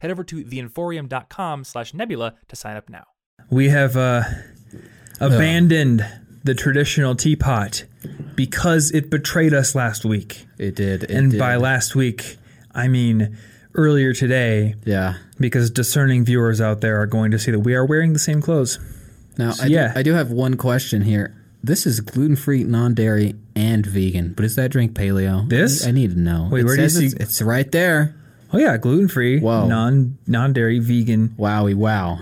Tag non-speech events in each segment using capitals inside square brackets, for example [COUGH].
Head over to theinforium.com slash nebula to sign up now. We have uh, abandoned the traditional teapot because it betrayed us last week. It did. It and did. by last week, I mean earlier today, yeah. because discerning viewers out there are going to see that we are wearing the same clothes. Now, I, yeah. do, I do have one question here. This is gluten free, non dairy, and vegan, but is that drink paleo? This? I, I need to know. Wait, it where do you says it's, it's right there. Oh yeah, gluten free, Whoa. non non dairy, vegan. Wowie, wow.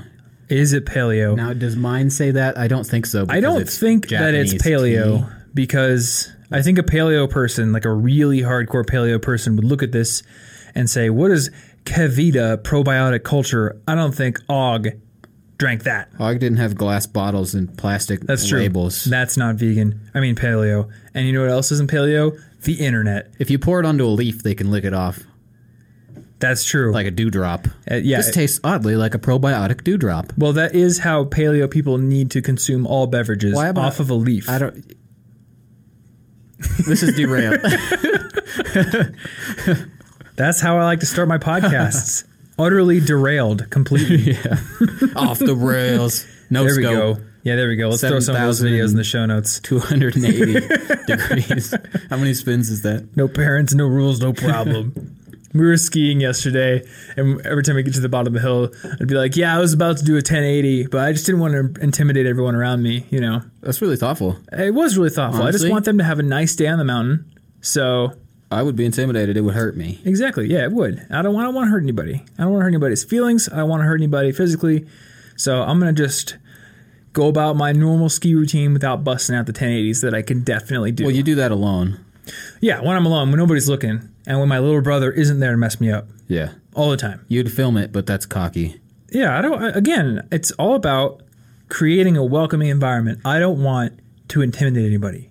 Is it paleo? Now, does mine say that? I don't think so. I don't think that it's paleo tea. because I think a paleo person, like a really hardcore paleo person, would look at this and say, "What is Kevita probiotic culture?" I don't think Og drank that. Og didn't have glass bottles and plastic That's true. labels. That's not vegan. I mean paleo. And you know what else isn't paleo? The internet. if you pour it onto a leaf, they can lick it off That's true. like a dewdrop. Uh, yeah. This tastes oddly like a probiotic dewdrop. well, that is how paleo people need to consume all beverages Why off of a leaf. I don't. This is derailed. [LAUGHS] That's how I like to start my podcasts. [LAUGHS] Utterly derailed completely. [LAUGHS] Off the rails. No There we scope. go. Yeah, there we go. Let's throw some of those videos in the show notes. 280 degrees. How many spins is that? No parents, no rules, no problem. We were skiing yesterday, and every time we get to the bottom of the hill, I'd be like, "Yeah, I was about to do a 1080, but I just didn't want to intimidate everyone around me." You know, That's really thoughtful. it was really thoughtful. I just want them to have a nice day on the mountain. So I would be intimidated. It would hurt me. exactly, yeah, it would. I don't want. I don't want to hurt anybody. I don't want to hurt anybody's feelings. I don't want to hurt anybody physically. So I'm gonna just go about my normal ski routine without busting out the 1080s that I can definitely do. Well, you do that alone. Yeah, when I'm alone, when nobody's looking, and when my little brother isn't there to mess me up Yeah. all the time. You'd film it, but that's cocky. Yeah, I don't. I- Again, it's all about creating a welcoming environment. I don't want to intimidate anybody,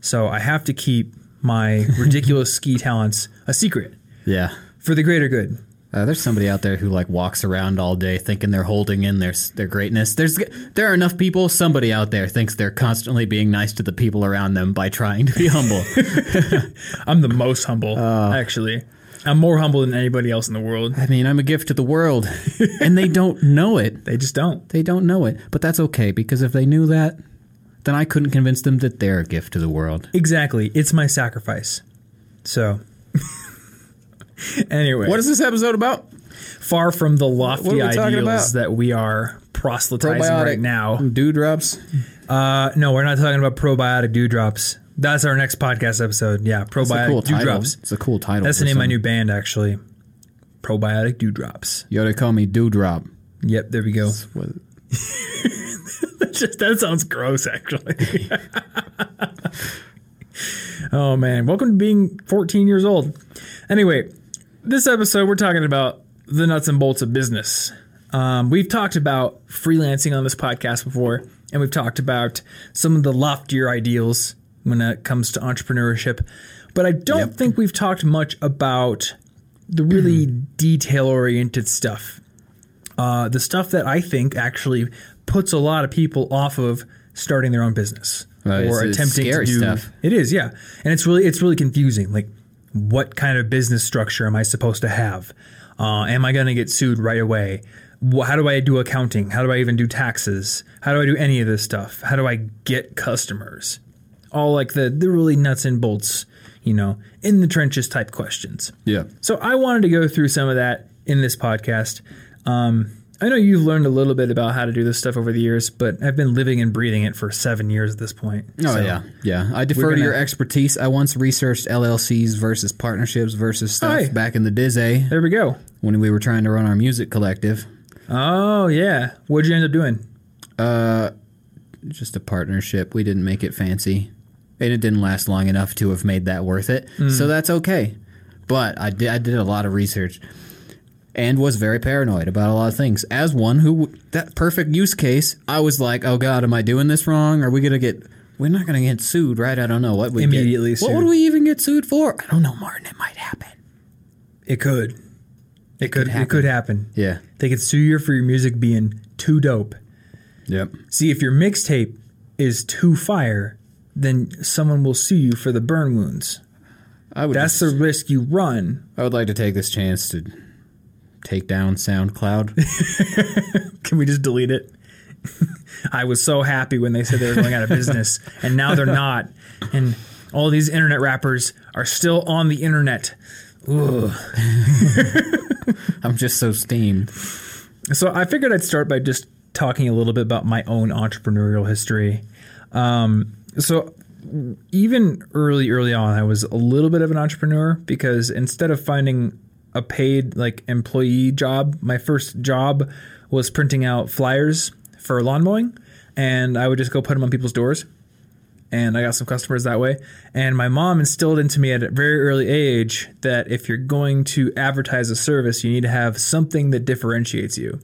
so I have to keep my [LAUGHS] ridiculous ski talents a secret Yeah. for the greater good. Uh, there's somebody out there who like walks around all day thinking they're holding in their their greatness. There's there are enough people. Somebody out there thinks they're constantly being nice to the people around them by trying to be humble. [LAUGHS] [LAUGHS] I'm the most humble, Uh. actually. I'm more humble than anybody else in the world. I mean, I'm a gift to the world, [LAUGHS] and they don't know it. They just don't. They don't know it, but that's okay because if they knew that, then I couldn't convince them that they're a gift to the world. Exactly. It's my sacrifice. So, [LAUGHS] anyway, What is this episode about? far from the lofty What are we talking ideals about? that we are proselytizing right now. Dewdrops. Uh, no, we're not talking about probiotic dewdrops. That's our next podcast episode. Yeah, probiotic cool title. dewdrops. It's a cool title. That's the name of my new band, actually. Probiotic dewdrops. Yo, they call me Dewdrop. Yep, there we go. [LAUGHS] Just, that sounds gross, actually. [LAUGHS] oh man, welcome to being 14 years old. Anyway, this episode we're talking about the nuts and bolts of business. Um, we've talked about freelancing on this podcast before, and we've talked about some of the loftier ideals when it comes to entrepreneurship. But I don't think we've talked much about the really [CLEARS THROAT] detail oriented stuff. Uh, the stuff that I think actually puts a lot of people off of starting their own business Right, or attempting to do stuff. it is yeah and it's really it's really confusing like what kind of business structure am i supposed to have? Uh, am i going to get sued right away? How do i do accounting? How do i even do taxes? How do i do any of this stuff? How do i get customers? All like the the really nuts and bolts you know in the trenches type questions. Yeah. so I wanted to go through some of that in this podcast. Um, I know you've learned a little bit about how to do this stuff over the years, but I've been living and breathing it for seven years at this point. Oh So, yeah, yeah. I defer gonna- to your expertise. I once researched LLCs versus partnerships versus stuff Hey. back in the Dizzy There we go. when we were trying to run our music collective. Oh yeah. What'd you end up doing? Uh, just a partnership. We didn't make it fancy, and it didn't last long enough to have made that worth it. So that's okay. But I did. I did a lot of research. And was very paranoid about a lot of things. As one who that perfect use case, I was like, "Oh God, am I doing this wrong? Are we gonna get? We're not gonna get sued, right? I don't know what we Immediately Get. What would we even get sued for? I don't know, Martin. It might happen. It could. It, could. happen. It could happen. Yeah. They could sue you for your music being too dope. Yep. See, if your mixtape is too fire, then someone will sue you for the burn wounds. I would. That's just- the risk you run. I would like to take this chance to take down SoundCloud. [LAUGHS] Can we just delete it? [LAUGHS] I was so happy when they said they were going out of business, and now they're not. And all these internet rappers are still on the internet. Ugh. I'm just so steamed. So I figured I'd start by just talking a little bit about my own entrepreneurial history. Um, so even early, early on, I was a little bit of an entrepreneur because instead of finding a paid like employee job, my first job was printing out flyers for lawn mowing, and I would just go put them on people's doors. And I got some customers that way. And my mom instilled into me at a very early age that if you're going to advertise a service, you need to have something that differentiates you.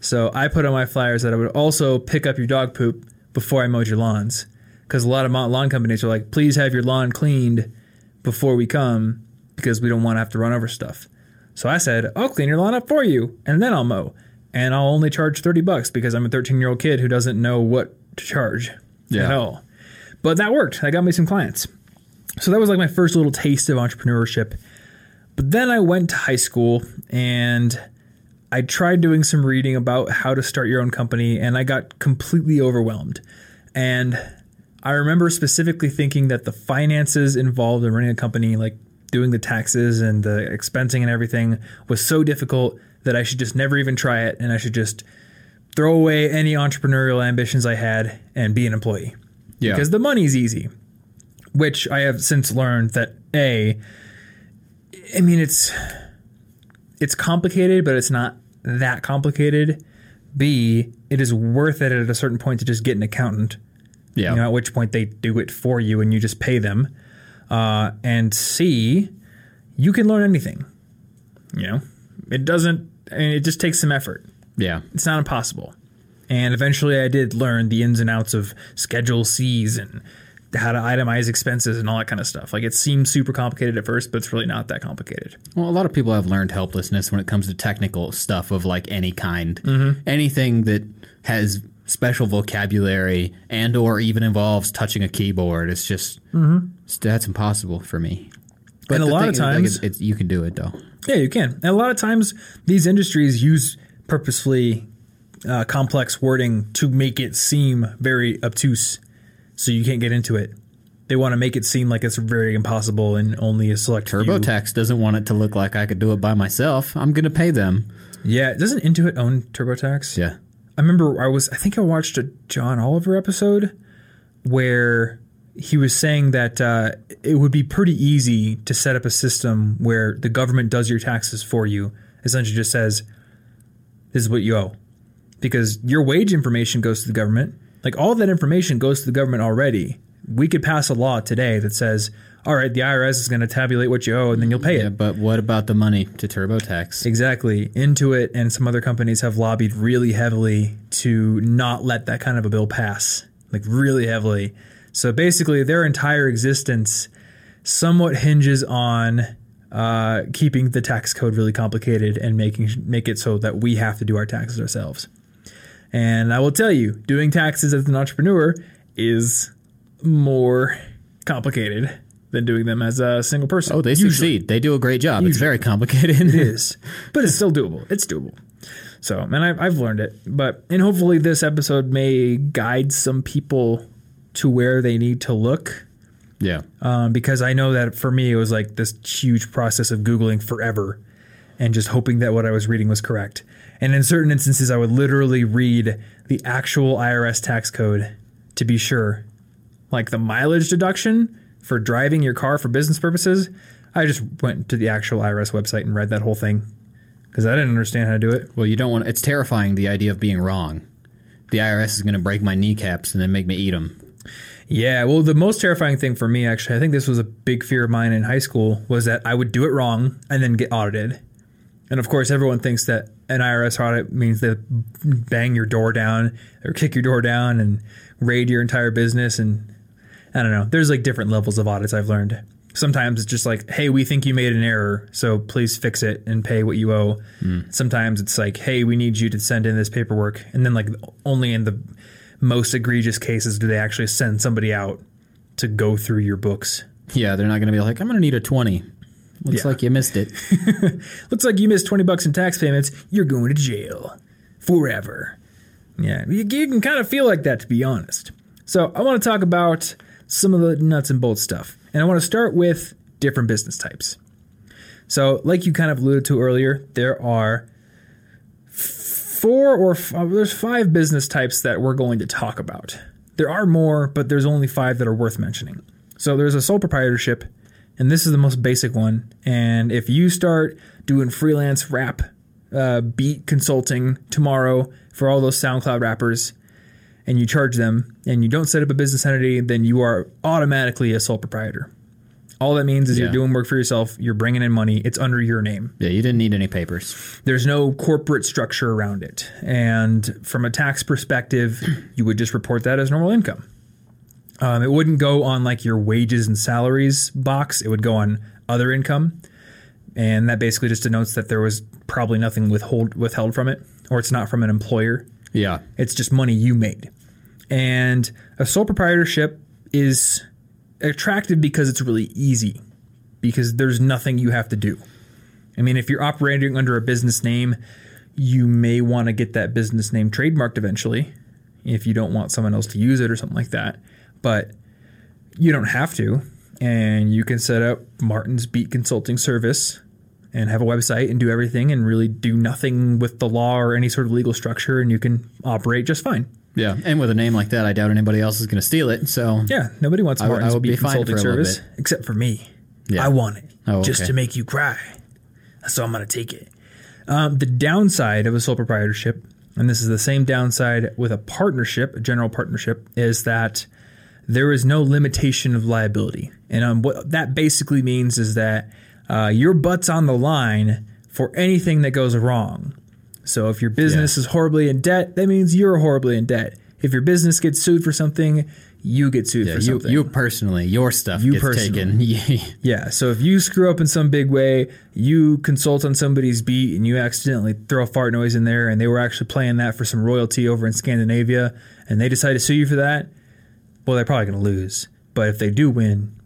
So I put on my flyers that I would also pick up your dog poop before I mowed your lawns. Because a lot of lawn companies are like, please have your lawn cleaned before we come because we don't want to have to run over stuff. So I said, I'll clean your lawn up for you and then I'll mow. And I'll only charge 30 bucks because I'm a 13 year old kid who doesn't know what to charge Yeah. at all. But that worked. That got me some clients. So that was like my first little taste of entrepreneurship. But then I went to high school and I tried doing some reading about how to start your own company and I got completely overwhelmed. And I remember specifically thinking that the finances involved in running a company, like doing the taxes and the expensing and everything, was so difficult that I should just never even try it and I should just throw away any entrepreneurial ambitions I had and be an employee. Yeah. Because the money's easy, which I have since learned that A, I mean, it's it's complicated, but it's not that complicated. B, it is worth it at a certain point to just get an accountant. Yeah. You know, at which point they do it for you and you just pay them. Uh, and C, you can learn anything. You know, it doesn't. I mean, it just takes some effort. yeah. It's not impossible. And eventually, I did learn the ins and outs of Schedule C's and how to itemize expenses and all that kind of stuff. Like it seems super complicated at first, but it's really not that complicated. Well, a lot of people have learned helplessness when it comes to technical stuff of like any kind. Mm-hmm. Anything that has special vocabulary and or even involves touching a keyboard, it's just it's, that's impossible for me. But Mm-hmm. And a lot of is, like, times- it's, it's, you can do it though. Yeah, you can. And a lot of times, these industries use purposefully uh, complex wording to make it seem very obtuse, so you can't get into it. They want to make it seem like it's very impossible and only a select few. TurboTax doesn't want it to look like I could do it by myself. I'm going to pay them. Yeah, doesn't Intuit own TurboTax? Yeah. I remember I was I think I watched a John Oliver episode where he was saying that uh, it would be pretty easy to set up a system where the government does your taxes for you. Essentially, just says this is what you owe because your wage information goes to the government. Like all that information goes to the government already. We could pass a law today that says, all right, the IRS is going to tabulate what you owe and then you'll pay it. But what about the money to TurboTax? Exactly. Intuit and some other companies have lobbied really heavily to not let that kind of a bill pass, like really heavily. So basically, their entire existence somewhat hinges on uh, keeping the tax code really complicated and making make it so that we have to do our taxes ourselves. And I will tell you, doing taxes as an entrepreneur is more complicated than doing them as a single person. Oh, they Usually succeed. They do a great job. It's very complicated. it [LAUGHS] is, but it's still doable. It's doable. So, and I've, I've learned it. But, and hopefully this episode may guide some people to where they need to look. yeah. Um, because I know that for me, it was like this huge process of Googling forever and just hoping that what I was reading was correct. And in certain instances, I would literally read the actual IRS tax code to be sure. Like the mileage deduction for driving your car for business purposes, I just went to the actual IRS website and read that whole thing because I didn't understand how to do it. Well, you don't want. It's terrifying the idea of being wrong. The IRS is going to break my kneecaps and then make me eat them. Yeah, well, the most terrifying thing for me, actually, I think this was a big fear of mine in high school, was that I would do it wrong and then get audited. And of course, everyone thinks that an IRS audit means they bang your door down or kick your door down and raid your entire business. And I don't know. There's like different levels of audits I've learned. Sometimes it's just like, hey, we think you made an error, so please fix it and pay what you owe. Hmm. Sometimes it's like, hey, we need you to send in this paperwork. And then, like, only in the most egregious cases do they actually send somebody out to go through your books. Yeah, they're not going to be like, I'm going to need a 20. Looks Yeah. like you missed it. [LAUGHS] Looks like you missed 20 bucks in tax payments. You're going to jail forever. Yeah, you, you can kind of feel like that, to be honest. So, I want to talk about some of the nuts and bolts stuff. And I want to start with different business types. So, like you kind of alluded to earlier, there are four or f- uh, there's five business types that we're going to talk about. There are more, but there's only five that are worth mentioning. So there's a sole proprietorship, and this is the most basic one. And if you start doing freelance rap, uh, beat consulting tomorrow for all those SoundCloud rappers, and you charge them, and you don't set up a business entity, then you are automatically a sole proprietor. All that means is you're doing work for yourself, you're bringing in money, it's under your name Yeah, you didn't need any papers. there's no corporate structure around it. And from a tax perspective, [CLEARS THROAT] you would just report that as normal income. Um, it wouldn't go on like your wages and salaries box, it would go on other income. And that basically just denotes that there was probably nothing withhold, withheld from it, or it's not from an employer. Yeah. It's just money you made. And a sole proprietorship is attractive because it's really easy, because there's nothing you have to do. I mean, if you're operating under a business name, you may want to get that business name trademarked eventually if you don't want someone else to use it or something like that. But you don't have to. And you can set up Martin's Beat Consulting Service and have a website and do everything and really do nothing with the law or any sort of legal structure, and you can operate just fine. Yeah. And with a name like that, I doubt anybody else is going to steal it. So, Yeah, nobody wants I would- I Martin's would be Consulting Service except for me. Yeah. I want it Oh, just okay. to make you cry. So I'm going to take it. Um, the downside of a sole proprietorship, and this is the same downside with a partnership, a general partnership, is that there is no limitation of liability. And um, what that basically means is that uh, your butt's on the line for anything that goes wrong. So if your business is horribly in debt, that means you're horribly in debt. If your business gets sued for something, you get sued yeah, for you, something. you personally, your stuff You gets personally. [LAUGHS] taken. Yeah, so if you screw up in some big way, you consult on somebody's beat and you accidentally throw a fart noise in there and they were actually playing that for some royalty over in Scandinavia and they decide to sue you for that, well, they're probably going to lose. But if they do win,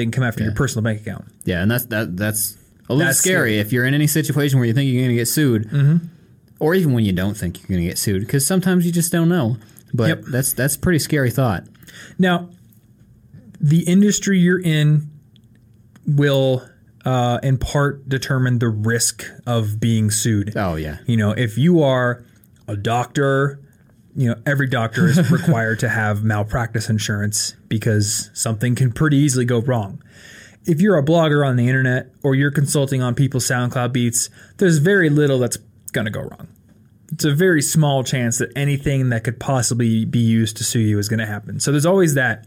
they can come after your personal bank account. Yeah, and that's that that's a little That's scary scary. if you're in any situation where you think you're going to get sued, Mm-hmm. or even when you don't think you're going to get sued, because sometimes you just don't know. But Yep. that's that's pretty scary thought. Now, the industry you're in will, uh, in part, determine the risk of being sued. Oh yeah, You know, if you are a doctor, you know, every doctor is [LAUGHS] required to have malpractice insurance because something can pretty easily go wrong. If you're a blogger on the internet or you're consulting on people's SoundCloud beats, there's very little that's going to go wrong. It's a very small chance that anything that could possibly be used to sue you is going to happen. So there's always that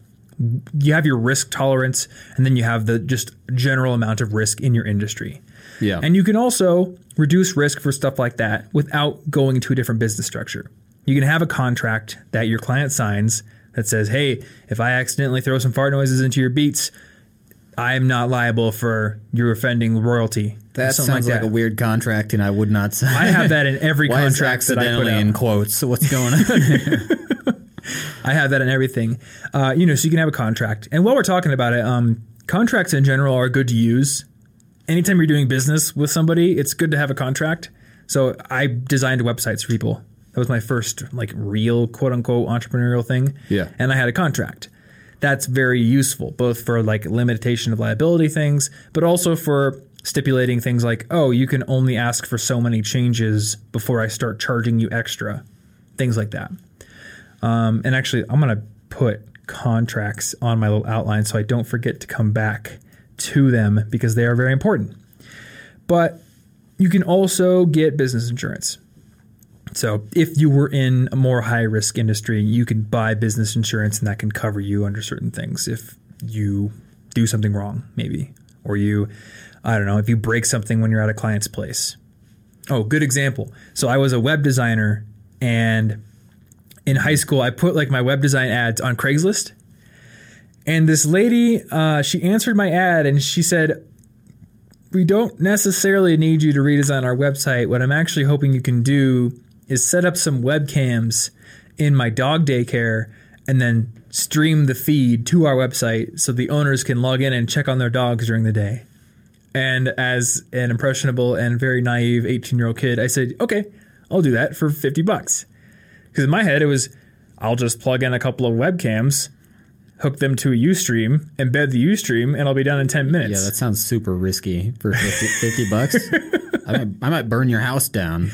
you have your risk tolerance and then you have the just general amount of risk in your industry. yeah, And you can also reduce risk for stuff like that without going to a different business structure. You can have a contract that your client signs that says, hey, if I accidentally throw some fart noises into your beats, I am not liable for your offending royalty. that sounds like, that. a weird contract, and I would not sign. I have that in every [LAUGHS] contract that I put out. in quotes? So what's going on? [LAUGHS] I have that in everything. Uh, you know, so you can have a contract. And while we're talking about it, um, contracts in general are good to use. Anytime you're doing business with somebody, it's good to have a contract. So I designed websites for people. That was my first like real quote unquote entrepreneurial thing. Yeah. And I had a contract. That's very useful, both for like limitation of liability things, but also for stipulating things like, oh, you can only ask for so many changes before I start charging you extra. Things like that. Um, and actually, I'm going to put contracts on my little outline so I don't forget to come back to them because they are very important. But you can also get business insurance. So if you were in a more high risk industry, you can buy business insurance and that can cover you under certain things if you do something wrong, maybe. Or you, I don't know, if you break something when you're at a client's place. Oh, good example. So I was a web designer, and in high school, I put like my web design ads on Craigslist. And this lady, uh, she answered my ad, and she said, "We don't necessarily need you to redesign our website. What I'm actually hoping you can do is set up some webcams in my dog daycare, and then stream the feed to our website so the owners can log in and check on their dogs during the day." And as an impressionable and very naive 18 year old kid, I said, okay, I'll do that for 50 bucks. Because in my head, it was, I'll just plug in a couple of webcams, hook them to a Ustream, embed the Ustream, and I'll be done in 10 minutes. Yeah, that sounds super risky for 50, 50 bucks. [LAUGHS] I might, I might burn your house down.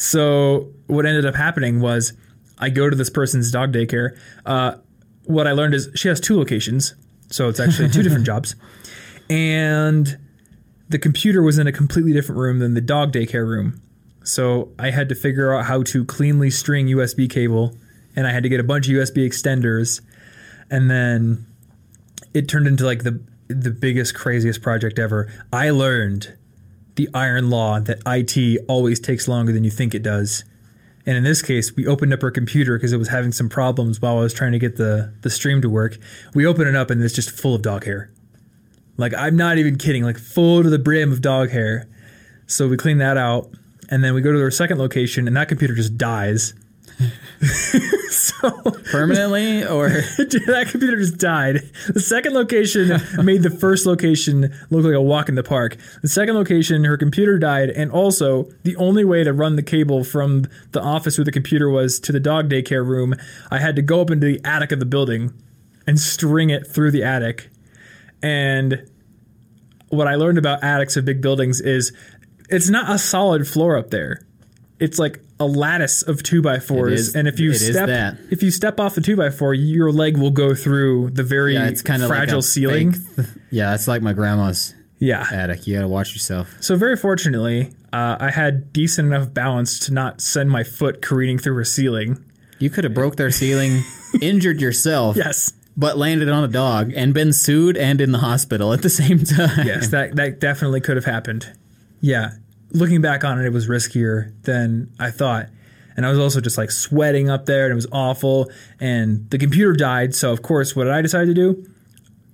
So what ended up happening was I go to this person's dog daycare. Uh, what I learned is she has two locations, so it's actually two different [LAUGHS] jobs, and the computer was in a completely different room than the dog daycare room. So I had to figure out how to cleanly string USB cable, and I had to get a bunch of USB extenders, and then it turned into like the the biggest craziest project ever. I learned the iron law that IT always takes longer than you think it does. And in this case, we opened up our computer because it was having some problems while I was trying to get the, the stream to work. We open it up and it's just full of dog hair. Like, I'm not even kidding, like full to the brim of dog hair. So we clean that out. And then we go to our second location and that computer just dies. [LAUGHS] so Permanently or [LAUGHS] that computer just died. The second location [LAUGHS] made the first location look like a walk in the park. The second location, her computer died, and also the only way to run the cable from the office where the computer was to the dog daycare room, I had to go up into the attic of the building and string it through the attic. And what I learned about attics of big buildings is it's not a solid floor up there. It's like a lattice of two by fours, is- and if you step that. if you step off the two by four, your leg will go through the very yeah, it's fragile like ceiling. fake- yeah, it's like my grandma's Yeah. attic. You got to watch yourself. So very fortunately, uh, I had decent enough balance to not send my foot careening through a ceiling. You could have broke their ceiling, [LAUGHS] injured yourself, Yes. but landed on a dog and been sued and in the hospital at the same [LAUGHS] time. Yes, that that definitely could have happened. Yeah. Looking back on it, it was riskier than I thought. And I was also just like sweating up there and it was awful. And the computer died. So, of course, what did I decide to do?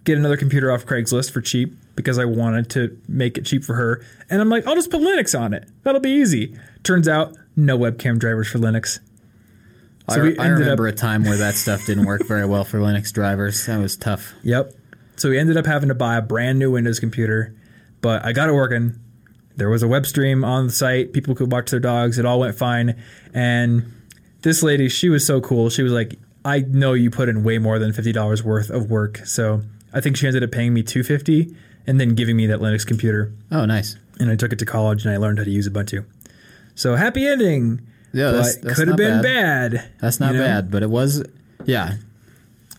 Get another computer off Craigslist for cheap because I wanted to make it cheap for her. And I'm like, I'll just put Linux on it. That'll be easy. Turns out, no webcam drivers for Linux. I, we I remember up- a time where that stuff didn't work very well for Linux drivers. That was tough. Yep. So we ended up having to buy a brand new Windows computer, but I got it working. There was a web stream on the site. People could watch their dogs. It all went fine. And this lady, she was so cool. She was like, I know you put in way more than $50 worth of work. So I think she ended up paying me 250 and then giving me that Linux computer. Oh, nice. And I took it to college and I learned how to use Ubuntu. So happy ending. Yeah, that's, that's could have been bad. bad. That's not you know? bad, but it was, yeah.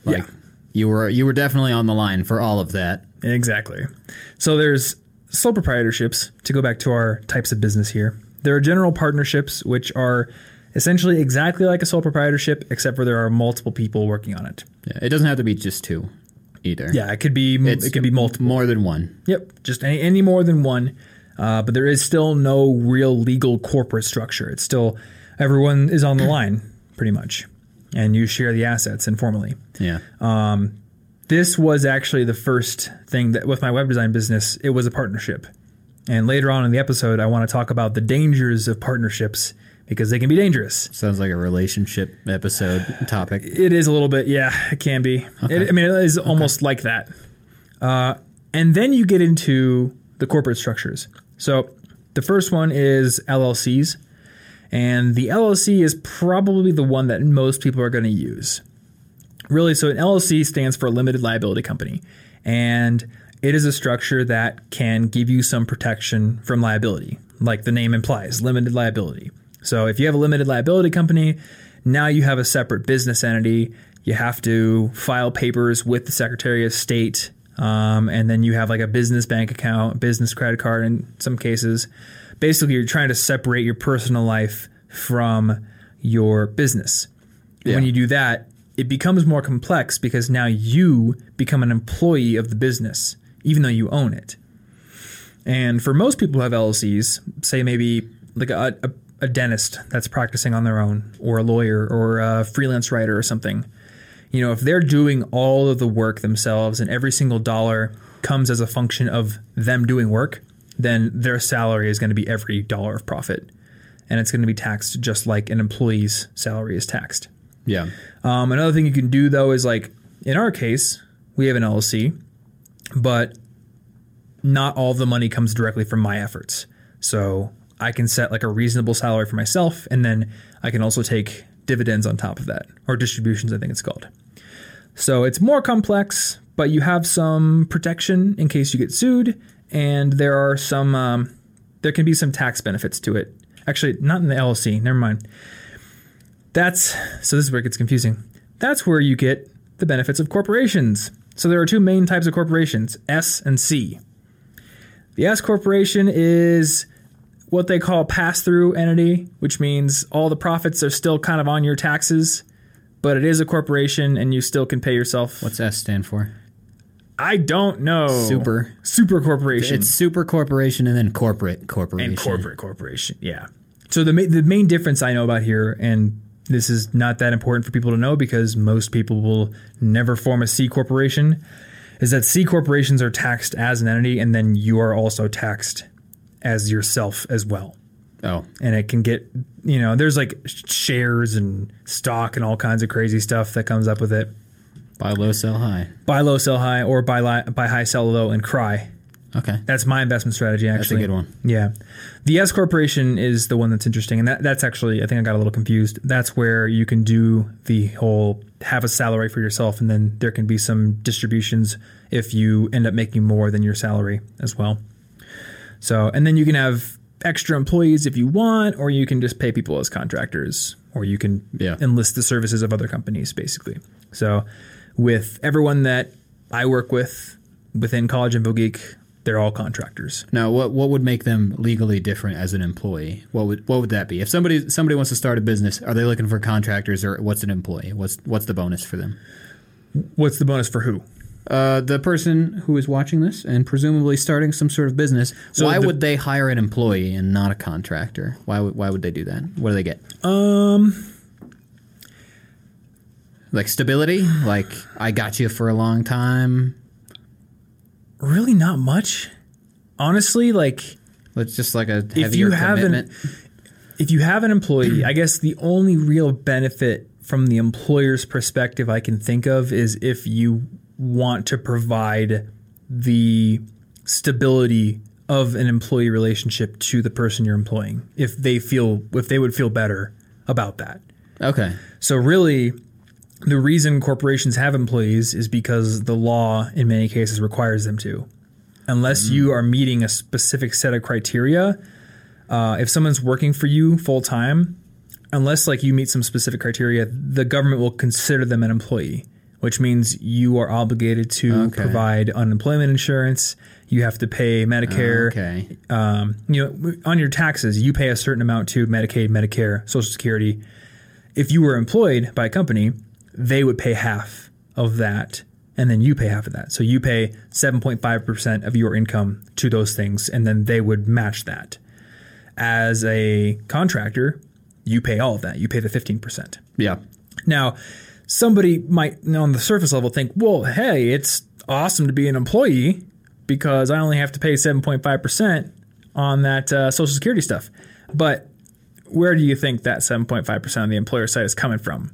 Like Yeah. you were you were definitely on the line for all of that. Exactly. So there's sole proprietorships, to go back to our types of business here. There are general partnerships, which are essentially exactly like a sole proprietorship, except for there are multiple people working on it. Yeah, it doesn't have to be just two, either. Yeah, it could be It's it could be multiple. more than one. Yep, just any, any more than one. Uh, but there is still no real legal corporate structure. It's still everyone is on the line, pretty much, and you share the assets informally. Yeah. This was actually the first thing that with my web design business it was a partnership. And later on in the episode i want to talk about the dangers of partnerships because they can be dangerous. Sounds like a relationship episode topic. it is a little bit yeah it can be. It- i mean it is almost like that. Uh, and then you get into the corporate structures. So the first one is llcs and the llc is probably the one that most people are going to use really so an llc stands for a limited liability company and it is a structure that can give you some protection from liability like the name implies limited liability. So if you have a limited liability company now you have a separate business entity. You have to file papers with the secretary of state um, and then you have like a business bank account business credit card in some cases. Basically you're trying to separate your personal life from your business. When you do that, it becomes more complex because now you become an employee of the business, even though you own it. And for most people who have LLCs, say maybe like a, a, a dentist that's practicing on their own, or a lawyer, or a freelance writer, or something. You know, if they're doing all of the work themselves, and every single dollar comes as a function of them doing work, then their salary is going to be every dollar of profit, and it's going to be taxed just like an employee's salary is taxed. Yeah. Um, another thing you can do though is like in our case, we have an LLC, but not all the money comes directly from my efforts. So I can set like a reasonable salary for myself, and then I can also take dividends on top of that, or distributions, I think it's called. So it's more complex, but you have some protection in case you get sued, and there are some, um, there can be some tax benefits to it. Actually, not in the LLC. Never mind. That's so. This is where it gets confusing. That's where you get the benefits of corporations. So there are two main types of corporations: S and C. The S corporation is what they call a pass-through entity, which means all the profits are still kind of on your taxes, but it is a corporation and you still can pay yourself. What's S stand for? I don't know. Super. Super corporation. It's super corporation and then corporate corporation. and corporate corporation. Yeah. So the ma- the main difference I know about here, and this is not that important for people to know because most people will never form a C corporation, is that C corporations are taxed as an entity, and then you are also taxed as yourself as well. Oh, And it can get, you know, there's like shares and stock and all kinds of crazy stuff that comes up with it. buy low, sell high. Buy low, sell high, or buy li- buy high, sell low, and cry. Okay. That's my investment strategy. Actually, That's a good one. Yeah, the S corporation is the one that's interesting, and that, that's actually I think I got a little confused. That's where you can do the whole have a salary for yourself, and then there can be some distributions if you end up making more than your salary as well. So, and then you can have extra employees if you want, or you can just pay people as contractors, or you can Yeah. enlist the services of other companies, basically. So, with everyone that I work with within College Info Geek, they're all contractors. Now, what what would make them legally different as an employee? What would what would that be? If somebody somebody wants to start a business, are they looking for contractors or what's an employee? What's what's the bonus for them? What's the bonus for who? Uh, the person who is watching this and presumably starting some sort of business, why the- would they hire an employee and not a contractor? Why would why would they do that? What do they get? Um, Like stability? Like I got you for a long time. Really not much. Honestly, like It's just like a heavier if you have commitment. an if you have an employee, I guess the only real benefit from the employer's perspective I can think of is if you want to provide the stability of an employee relationship to the person you're employing. If they feel if they would feel better about that. okay. So really, the reason corporations have employees is because the law, in many cases, requires them to. Unless you are meeting a specific set of criteria, uh, if someone's working for you full time, unless like you meet some specific criteria, the government will consider them an employee, which means you are obligated to Okay. provide unemployment insurance. You have to pay Medicare Okay. um, you know, on your taxes, you pay a certain amount to Medicaid, Medicare, Social Security. If you were employed by a company, they would pay half of that, and then you pay half of that. So you pay 7.5% of your income to those things, and then they would match that. As a contractor, you pay all of that. You pay the 15%. Yeah. Now, somebody might on the surface level think, well, hey, it's awesome to be an employee because I only have to pay 7.5% on that uh, Social Security stuff. But where do you think that 7.5% on the employer side is coming from?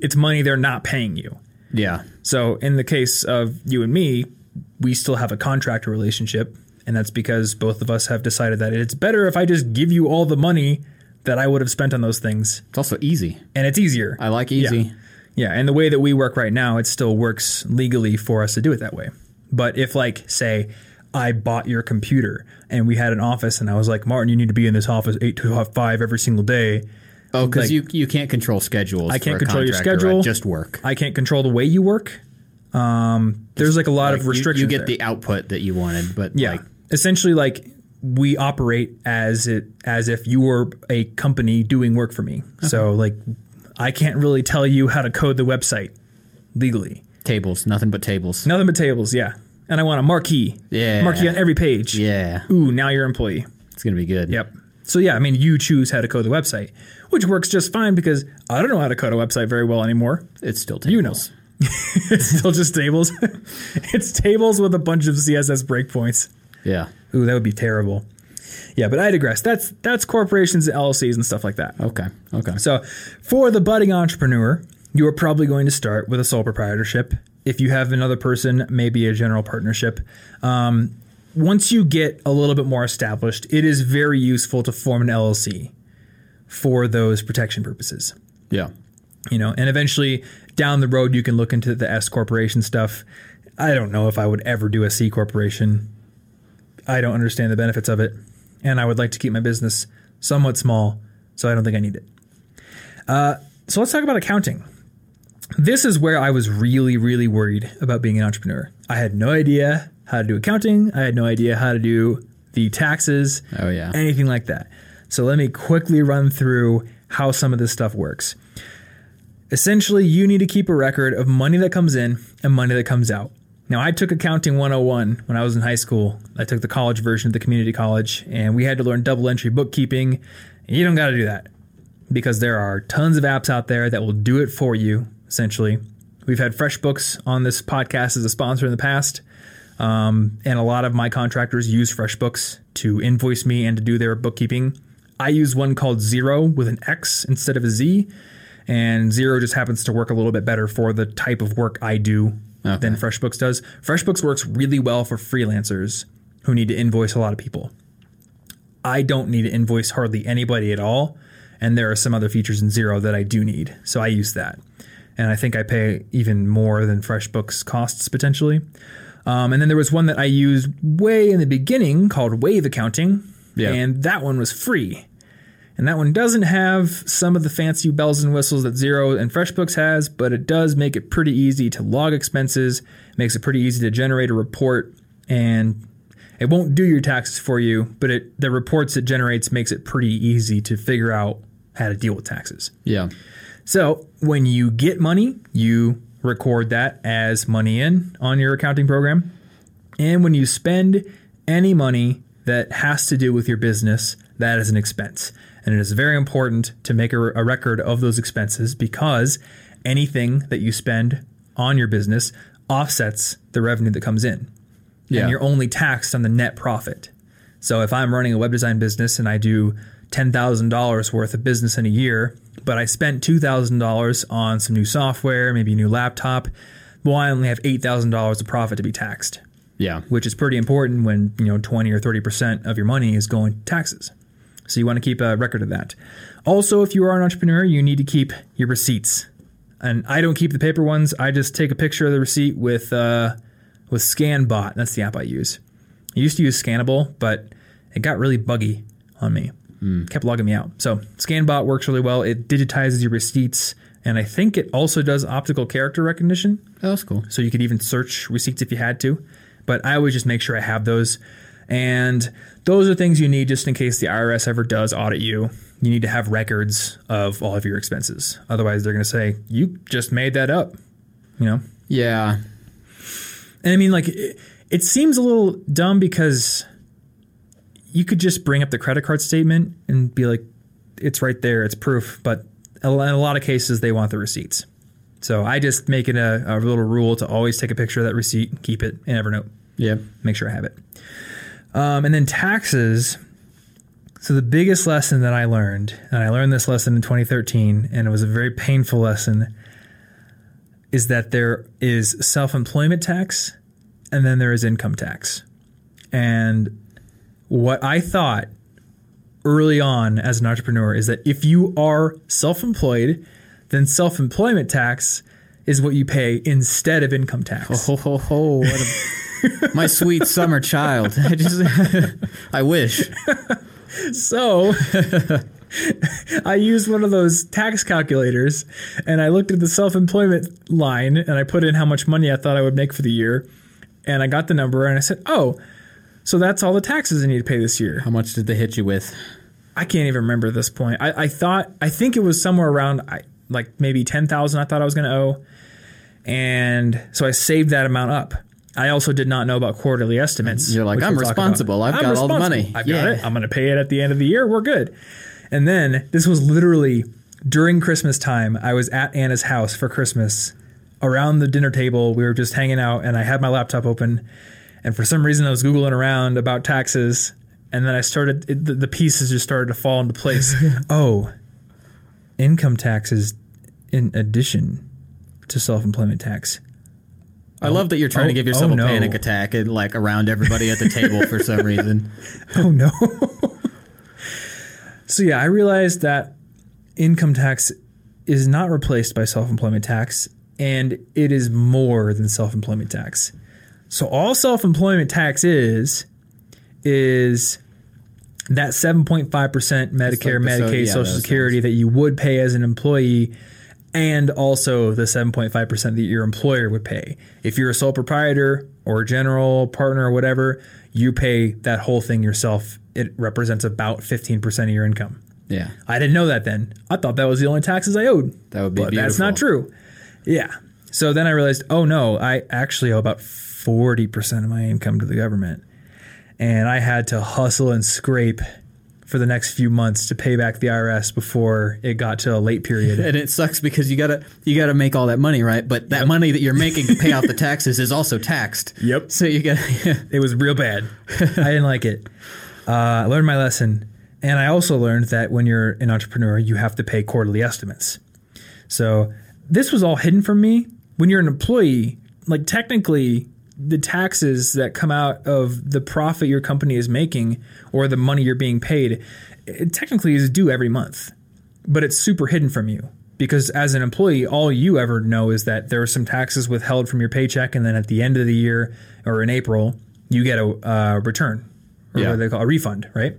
It's money they're not paying you. Yeah. So in the case of you and me, we still have a contractor relationship, and that's because both of us have decided that it's better if I just give you all the money that I would have spent on those things, It's also easy. and it's easier. I like easy. Yeah. Yeah, and the way that we work right now, it still works legally for us to do it that way. But if, like, say, I bought your computer and we had an office, and I was like, Martin, you need to be in this office eight to five every single day. Oh, because Like- you you can't control schedules. I can't control your schedule. Just work. I can't control the way you work. Um, there's like a lot Like, of restrictions. You, get there. the output that you wanted, but yeah, like essentially, like we operate as it as if you were a company doing work for me. So, like, I can't really tell you how to code the website legally. tables, nothing but tables. Nothing but tables, yeah. And I want a marquee. Yeah. Marquee on every page. Yeah, Ooh, now you're employee. it's gonna be good. Yep. So yeah, I mean, you choose how to code the website, which works just fine because I don't know how to code a website very well anymore. It's still tables. You know, [LAUGHS] it's still just tables. [LAUGHS] it's tables with a bunch of CSS breakpoints. Yeah. Ooh, that would be terrible. Yeah, but I digress. That's that's corporations and LLCs and stuff like that. Okay. Okay. So, for the budding entrepreneur, you are probably going to start with a sole proprietorship. If you have another person, maybe a general partnership. Um, once you get a little bit more established, it is very useful to form an LLC for those protection purposes. yeah. You know, and eventually down the road, you can look into the S corporation stuff. I don't know if I would ever do a C corporation. I don't understand the benefits of it, and I would like to keep my business somewhat small, so I don't think I need it. Uh, so let's talk about accounting. This is where I was really, really worried about being an entrepreneur. I had no idea how to do accounting. I had no idea how to do the taxes, Oh, yeah. anything like that. So let me quickly run through how some of this stuff works. Essentially, you need to keep a record of money that comes in and money that comes out. Now, I took Accounting 101 when I was in high school. I took the college version of the community college, and we had to learn double entry bookkeeping. You don't got to do that because there are tons of apps out there that will do it for you, essentially. We've had FreshBooks on this podcast as a sponsor in the past. Um, and a lot of my contractors use FreshBooks to invoice me and to do their bookkeeping. I use one called Xero with an X instead of a Z, and Xero just happens to work a little bit better for the type of work I do than FreshBooks does. FreshBooks works really well for freelancers who need to invoice a lot of people. I don't need to invoice hardly anybody at all, and there are some other features in Xero that I do need, so I use that. And I think I pay even more than FreshBooks costs potentially. Um, and then there was one that I used way in the beginning called Wave Accounting, Yeah. and that one was free. And that one doesn't have some of the fancy bells and whistles that Xero and FreshBooks has, but it does make it pretty easy to log expenses, makes it pretty easy to generate a report, and it won't do your taxes for you, but it the reports it generates makes it pretty easy to figure out how to deal with taxes. Yeah. So when you get money, you record that as money in on your accounting program. And when you spend any money that has to do with your business, that is an expense. And it is very important to make a, a record of those expenses because anything that you spend on your business offsets the revenue that comes in. Yeah. And you're only taxed on the net profit. So if I'm running a web design business and I do $10,000 worth of business in a year, but I spent $2,000 on some new software, maybe a new laptop, well, I only have $8,000 of profit to be taxed, Yeah. which is pretty important when, you know, 20 or 30% of your money is going to taxes. So you want to keep a record of that. Also, if you are an entrepreneur, you need to keep your receipts. And I don't keep the paper ones. I just take a picture of the receipt with uh, with ScanBot. That's the app I use. I used to use Scannable, but it got really buggy on me. Mm, kept logging me out. So ScanBot works really well. It digitizes your receipts, and I think it also does optical character recognition. Oh, that's cool. So you could even search receipts if you had to. But I always just make sure I have those. And those are things you need just in case the IRS ever does audit you. You need to have records of all of your expenses. Otherwise, they're going to say, you just made that up. You know? Yeah. And I mean, like, it, it seems a little dumb because you could just bring up the credit card statement and be like, it's right there, it's proof. But in a lot of cases, they want the receipts. So I just make it a, a little rule to always take a picture of that receipt keep it in Evernote. Yeah. Make sure I have it. Um, and then taxes. So the biggest lesson that I learned, and I learned this lesson in 2013, and it was a very painful lesson, is that there is self-employment tax, and then there is income tax. And what I thought early on as an entrepreneur is that if you are self-employed, then self-employment tax is what you pay instead of income tax. Ho ho ho! What a, [LAUGHS] my sweet summer child. I just, [LAUGHS] I wish. So [LAUGHS] I used one of those tax calculators and I looked at the self employment line and I put in how much money I thought I would make for the year. And I got the number and I said, oh, so that's all the taxes I need to pay this year. How much did they hit you with? I can't even remember at this point. I, I thought, I think it was somewhere around I, like maybe 10,000 I thought I was going to owe. And so I saved that amount up. I also did not know about quarterly estimates. You're like, "I'm we'll responsible. I've I'm got all the money." I've Yeah. got it. I'm going to pay it at the end of the year. We're good. And then this was literally during Christmas time. I was at Anna's house for Christmas. Around the dinner table, we were just hanging out, and I had my laptop open. And for some reason, I was googling around about taxes, and then I started. It, the, the pieces just started to fall into place. [LAUGHS] oh, income taxes in addition to self-employment tax. I love that you're trying Oh, to give oh, yourself oh, a panic attack and like around everybody at the table for some [LAUGHS] reason. Oh no. [LAUGHS] so yeah, I realized that income tax is not replaced by self-employment tax and it is more than self-employment tax. So all self-employment tax is is that 7.5% Medicare, so- Medicaid, yeah, Social Security that you would pay as an employee and also the 7.5% that your employer would pay. If you're a sole proprietor or a general partner or whatever, you pay that whole thing yourself. It represents about 15% of your income. Yeah. I didn't know that then. I thought that was the only taxes I owed. That would be but that's not true. Yeah. So then I realized, oh no, I actually owe about 40% of my income to the government. And I had to hustle and scrape for the next few months to pay back the IRS before it got to a late period. [LAUGHS] And it sucks because you gotta you gotta make all that money, right? But that money that you're making to pay off the [LAUGHS] taxes is also taxed. Yep. So you gotta It was real bad. I didn't like it. Uh, I learned my lesson. And I also learned that when you're an entrepreneur, you have to pay quarterly estimates. So this was all hidden from me. When you're an employee, like technically, the taxes that come out of the profit your company is making or the money you're being paid, it technically is due every month. But it's super hidden from you because as an employee, all you ever know is that there are some taxes withheld from your paycheck, and then at the end of the year or in April, you get a uh, return or Yeah. what they call a refund, right?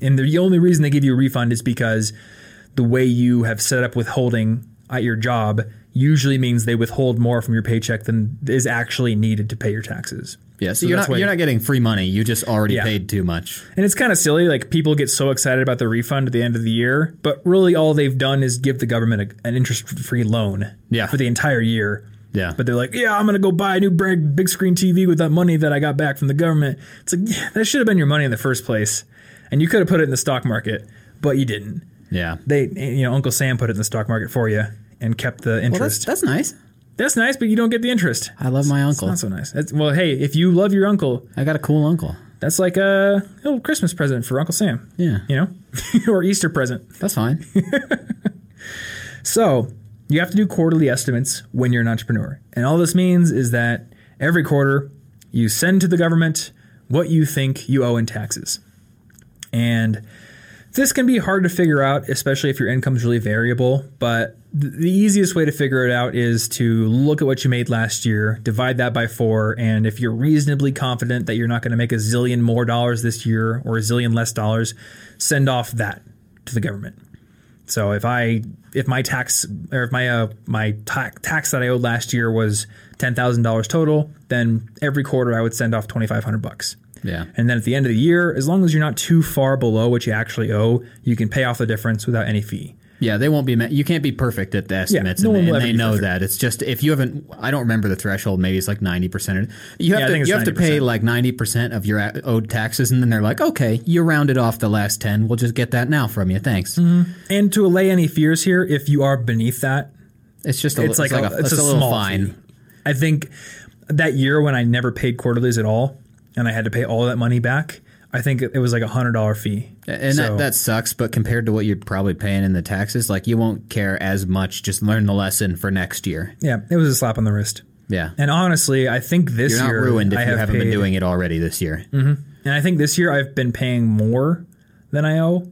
And the only reason they give you a refund is because the way you have set up withholding at your job usually means they withhold more from your paycheck than is actually needed to pay your taxes. Yeah, so, you're not you're not getting free money. You just already Yeah. paid too much. And it's kind of silly. Like people get so excited about the refund at the end of the year, but really all they've done is give the government a, an interest-free loan Yeah. for the entire year. Yeah. But they're like, yeah, I'm going to go buy a new big, big screen TV with that money that I got back from the government. It's like, yeah, that should have been your money in the first place. And you could have put it in the stock market, but you didn't. Yeah. They, you know, Uncle Sam put it in the stock market for you and kept the Well, that's interest. that's nice. that's, nice, but you don't get the interest. I love my It's uncle. not so nice. That's, well, hey, if you love your uncle, I got a cool uncle. that's like a little Christmas present for Uncle Sam. Yeah. You know, [LAUGHS] or Easter present. That's fine. [LAUGHS] So you have to do quarterly estimates when you're an entrepreneur. And all this means is that every quarter you send to the government what you think you owe in taxes. And this can be hard to figure out, especially if your income is really variable. But th- the easiest way to figure it out is to look at what you made last year, divide that by four, and if you're reasonably confident that you're not going to make a zillion more dollars this year or a zillion less dollars, send off that to the government. So if I if my tax or if my uh, my ta- tax that I owed last year was ten thousand dollars total, then every quarter I would send off twenty five hundred bucks. Yeah. And then at the end of the year, as long as you're not too far below what you actually owe, you can pay off the difference without any fee. Yeah, they won't be. ma- You can't be perfect at the estimates, no and, and they know perfect. that. It's just if you haven't. I don't remember the threshold. Maybe it's like ninety percent. You have Yeah, to. it's You have to pay 90%. like ninety percent of your owed taxes, and then they're like, "Okay, you rounded off the last ten. We'll just get that now from you. Thanks." Mm-hmm. And to allay any fears here, if you are beneath that, It's just a, it's like, a, it's, a, little small fine. fee. I think that year when I never paid quarterlies at all, and I had to pay all that money back, I think it was like a hundred dollar fee. And So- that, that sucks, but compared to what you're probably paying in the taxes, like you won't care as much. Just learn the lesson for next year. yeah, it was a slap on the wrist. Yeah. And honestly, I think this You're not year ruined if I you have haven't been doing it already this year. And I think this year I've been paying more than I owe.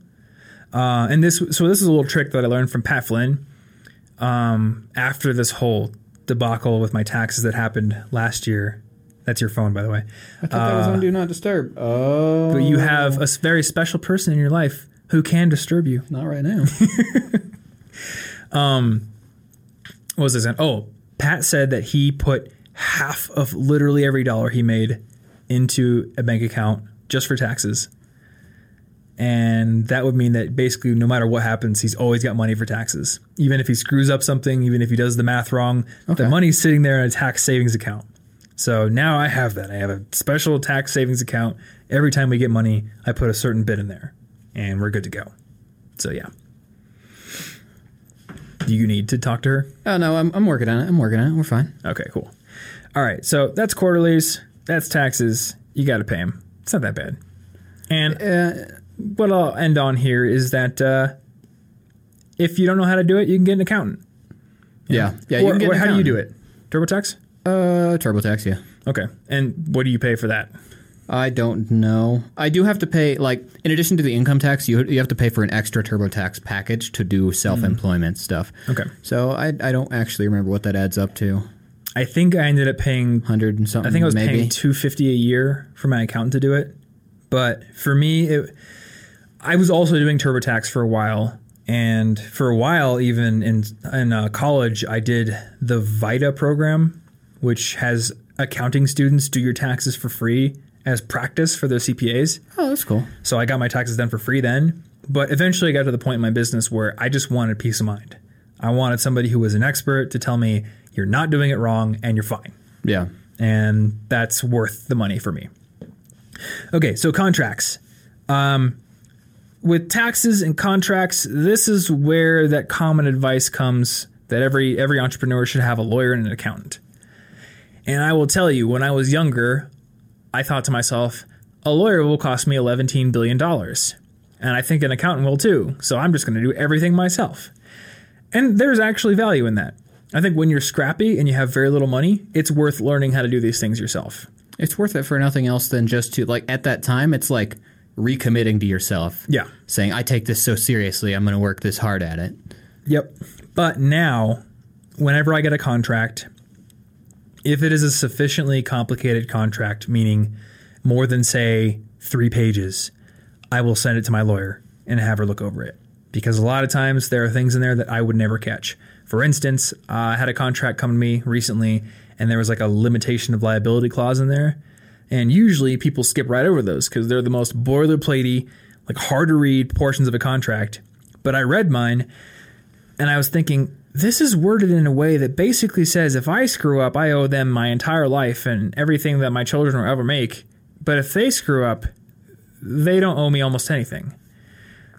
Uh, and this, so this is a little trick that I learned from Pat Flynn. Um, after this whole debacle with my taxes that happened last year, that's your phone, by the way. I thought that was on Do Not Disturb. Oh, But you have a s- oh. very special person in your life who can disturb you. not right now. [LAUGHS] Um, what was this? in? Oh, Pat said that he put half of literally every dollar he made into a bank account just for taxes. And that would mean that basically, no matter what happens, he's always got money for taxes. Even if he screws up something, even if he does the math wrong, Okay. the money's sitting there in a tax savings account. So now I have that. I have a special tax savings account. Every time we get money, I put a certain bit in there, and we're good to go. So yeah. Do you need to talk to her? Oh no, I'm, I'm working on it. I'm working on it. We're fine. Okay, cool. All right, so that's quarterlies. That's taxes. You got to pay them. It's not that bad. And Uh, what I'll end on here is that uh, if you don't know how to do it, you can get an accountant. yeah, yeah. or, can get or an how do you do it? TurboTax? Uh, TurboTax. Yeah. Okay. And what do you pay for that? I don't know. I do have to pay, like, in addition to the income tax, you you have to pay for an extra TurboTax package to do self employment stuff. Okay. So I I don't actually remember what that adds up to. I think I ended up paying Hundred and something. I think I was maybe. paying two fifty a year for my accountant to do it. But for me, it, I was also doing TurboTax for a while, and for a while, even in in uh, college, I did the Vita program, which has accounting students do your taxes for free as practice for their CPAs. Oh, that's cool. So I got my taxes done for free then. But eventually I got to the point in my business where I just wanted peace of mind. I wanted somebody who was an expert to tell me you're not doing it wrong and you're fine Yeah. and that's worth the money for me. Okay, so contracts. Um, with taxes and contracts, this is where that common advice comes that every every entrepreneur should have a lawyer and an accountant. And I will tell you, when I was younger, I thought to myself, a lawyer will cost me $11 billion. And I think an accountant will too. So I'm just going to do everything myself. And there's actually value in that. I think when you're scrappy and you have very little money, it's worth learning how to do these things yourself. It's worth it for nothing else than just to like at that time. It's like recommitting to yourself. Yeah. Saying I take this so seriously. I'm going to work this hard at it. Yep. But now, whenever I get a contract, if it is a sufficiently complicated contract, meaning more than, say, three pages, I will send it to my lawyer and have her look over it. Because a lot of times there are things in there that I would never catch. For instance, uh, I had a contract come to me recently, and there was like a limitation of liability clause in there. And usually people skip right over those because they're the most boilerplatey, like hard to read portions of a contract. But I read mine and I was thinking, this is worded in a way that basically says if I screw up, I owe them my entire life and everything that my children will ever make. But if they screw up, they don't owe me almost anything.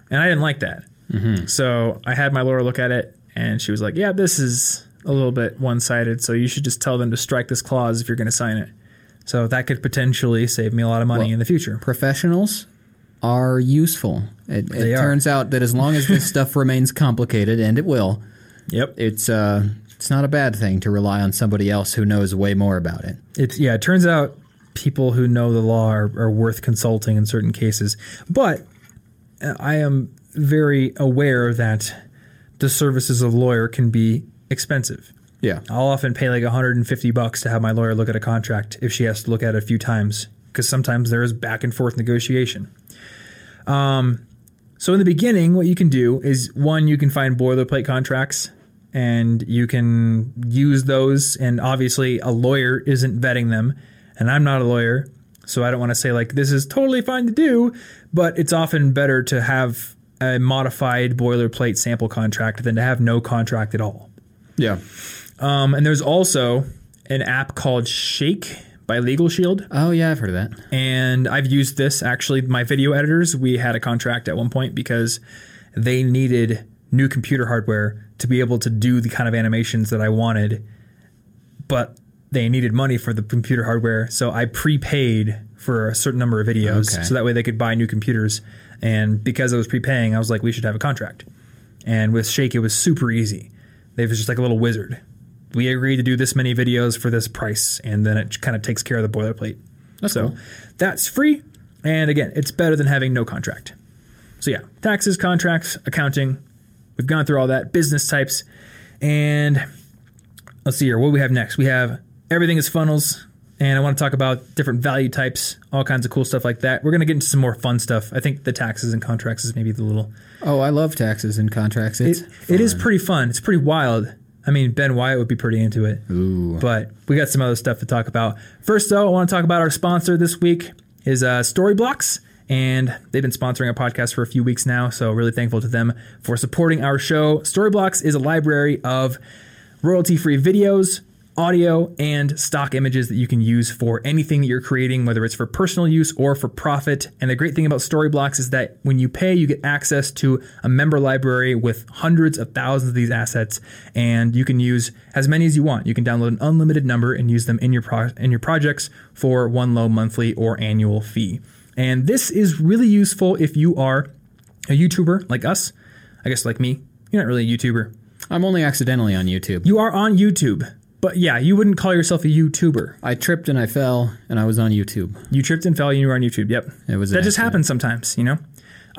And I didn't like that. Mm-hmm. So I had my lawyer look at it, and she was like, yeah, this is a little bit one sided. So you should just tell them to strike this clause if you're going to sign it. So that could potentially save me a lot of money Well, in the future. Professionals are useful. It, it are. turns out that as long as this [LAUGHS] stuff remains complicated, and it will, Yep. it's uh, it's not a bad thing to rely on somebody else who knows way more about it. It's yeah. It turns out people who know the law are, are worth consulting in certain cases, but uh, I am very aware that the services of a lawyer can be expensive. Yeah. I'll often pay like 150 bucks to have my lawyer look at a contract if she has to look at it a few times because sometimes there is back and forth negotiation. Um, so in the beginning, what you can do is one, you can find boilerplate contracts and you can use those. And obviously, a lawyer isn't vetting them, and I'm not a lawyer, so I don't want to say like this is totally fine to do. But it's often better to have a modified boilerplate sample contract than to have no contract at all. Yeah. Um, and there's also an app called Shake by Legal Shield. Oh yeah, I've heard of that. And I've used this actually. My video editors, we had a contract at one point because they needed new computer hardware to be able to do the kind of animations that I wanted, but they needed money for the computer hardware. So I prepaid for a certain number of videos Okay. so that way they could buy new computers. And because I was prepaying, I was like, we should have a contract. And with Shake, it was super easy. They was just like a little wizard. We agreed to do this many videos for this price, and then it kind of takes care of the boilerplate. so cool. that's free. And again, it's better than having no contract. So yeah, taxes, contracts, accounting. We've gone through all that, business types. And let's see here. What do we have next? We have everything is funnels. And I want to talk about different value types, all kinds of cool stuff like that. We're going to get into some more fun stuff. I think the taxes and contracts is maybe the little Oh, I love taxes and contracts. It's it, it is pretty fun. It's pretty wild. I mean, Ben Wyatt would be pretty into it. Ooh. But we got some other stuff to talk about. First, though, I want to talk about our sponsor this week is uh, Storyblocks. And they've been sponsoring our podcast for a few weeks now. So, really thankful to them for supporting our show. Storyblocks is a library of royalty free videos, audio and stock images that you can use for anything that you're creating, whether it's for personal use or for profit. And the great thing about Storyblocks is that when you pay, you get access to a member library with hundreds of thousands of these assets, and you can use as many as you want. You can download an unlimited number and use them in your pro- in your projects for one low monthly or annual fee. And this is really useful if you are a YouTuber like us. I guess like me. You're not really a YouTuber. I'm only accidentally on YouTube. You are on YouTube. But yeah, you wouldn't call yourself a YouTuber. I tripped and I fell, and I was on YouTube. You tripped and fell, and you were on YouTube. Yep, It was that just happens sometimes. You know,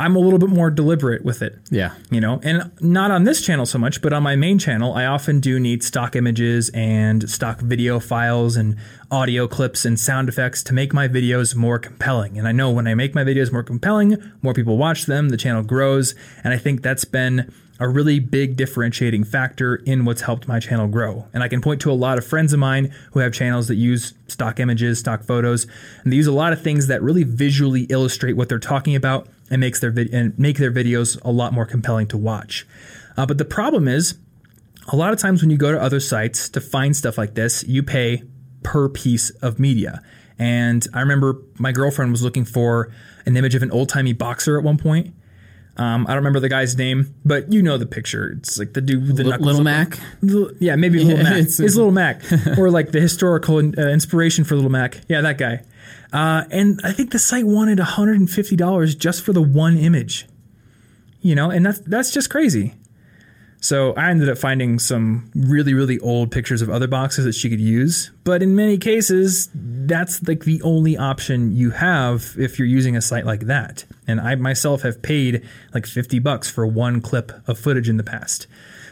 I'm a little bit more deliberate with it. Yeah. You know, and not on this channel so much, but on my main channel, I often do need stock images and stock video files and audio clips and sound effects to make my videos more compelling. And I know when I make my videos more compelling, more people watch them, the channel grows, and I think that's been a really big differentiating factor in what's helped my channel grow. And I can point to a lot of friends of mine who have channels that use stock images, stock photos, and they use a lot of things that really visually illustrate what they're talking about and makes their vid- and make their videos a lot more compelling to watch. Uh, but the problem is, a lot of times when you go to other sites to find stuff like this, you pay per piece of media. And I remember my girlfriend was looking for an image of an old timey boxer at one point. Um, I don't remember the guy's name, but you know the picture. It's like the dude with the knuckles Little Mac. Little- yeah, maybe [LAUGHS] Little Mac. it's- It's, Little Mac, or like the historical uh, inspiration for Little Mac. Yeah, that guy. Uh, and I think the site wanted $150 just for the one image. You know, and that's that's just crazy. So I ended up finding some really, really old pictures of other boxes that she could use. But in many cases, that's like the only option you have if you're using a site like that. And I myself have paid like 50 bucks for one clip of footage in the past.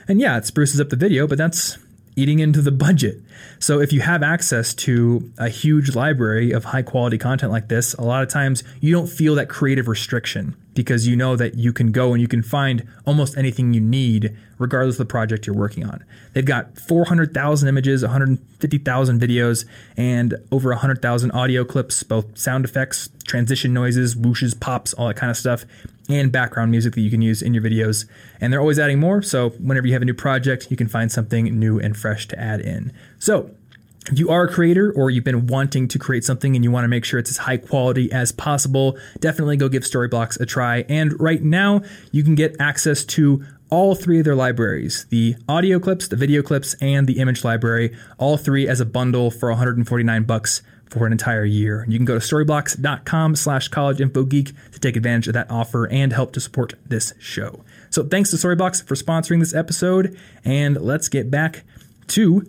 And yeah, it spruces up the video, but that's eating into the budget. So if you have access to a huge library of high quality content like this, a lot of times you don't feel that creative restriction because you know that you can go and you can find almost anything you need regardless of the project you're working on. They've got 400,000 images, 150,000 videos, and over 100,000 audio clips, both sound effects, transition noises, whooshes, pops, all that kind of stuff, and background music that you can use in your videos. And they're always adding more, so whenever you have a new project, you can find something new and fresh to add in. So, if you are a creator or you've been wanting to create something and you want to make sure it's as high quality as possible, definitely go give Storyblocks a try. And right now, you can get access to all three of their libraries the audio clips, the video clips, and the image library, all three as a bundle for 149 bucks for an entire year. You can go to storyblocks.com slash collegeinfogeek to take advantage of that offer and help to support this show. So thanks to Storyblocks for sponsoring this episode, and let's get back to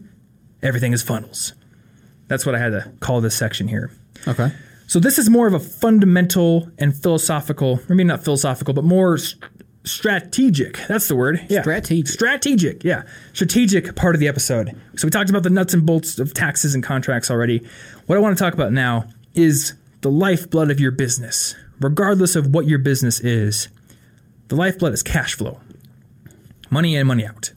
everything is funnels. That's what I had to call this section here. Okay. So this is more of a fundamental and philosophical, I mean not philosophical, but more st- strategic. That's the word. Yeah. Strategic. Strategic. Yeah. Strategic part of the episode. So we talked about the nuts and bolts of taxes and contracts already. What I want to talk about now is the lifeblood of your business. Regardless of what your business is, the lifeblood is cash flow. Money in, money out.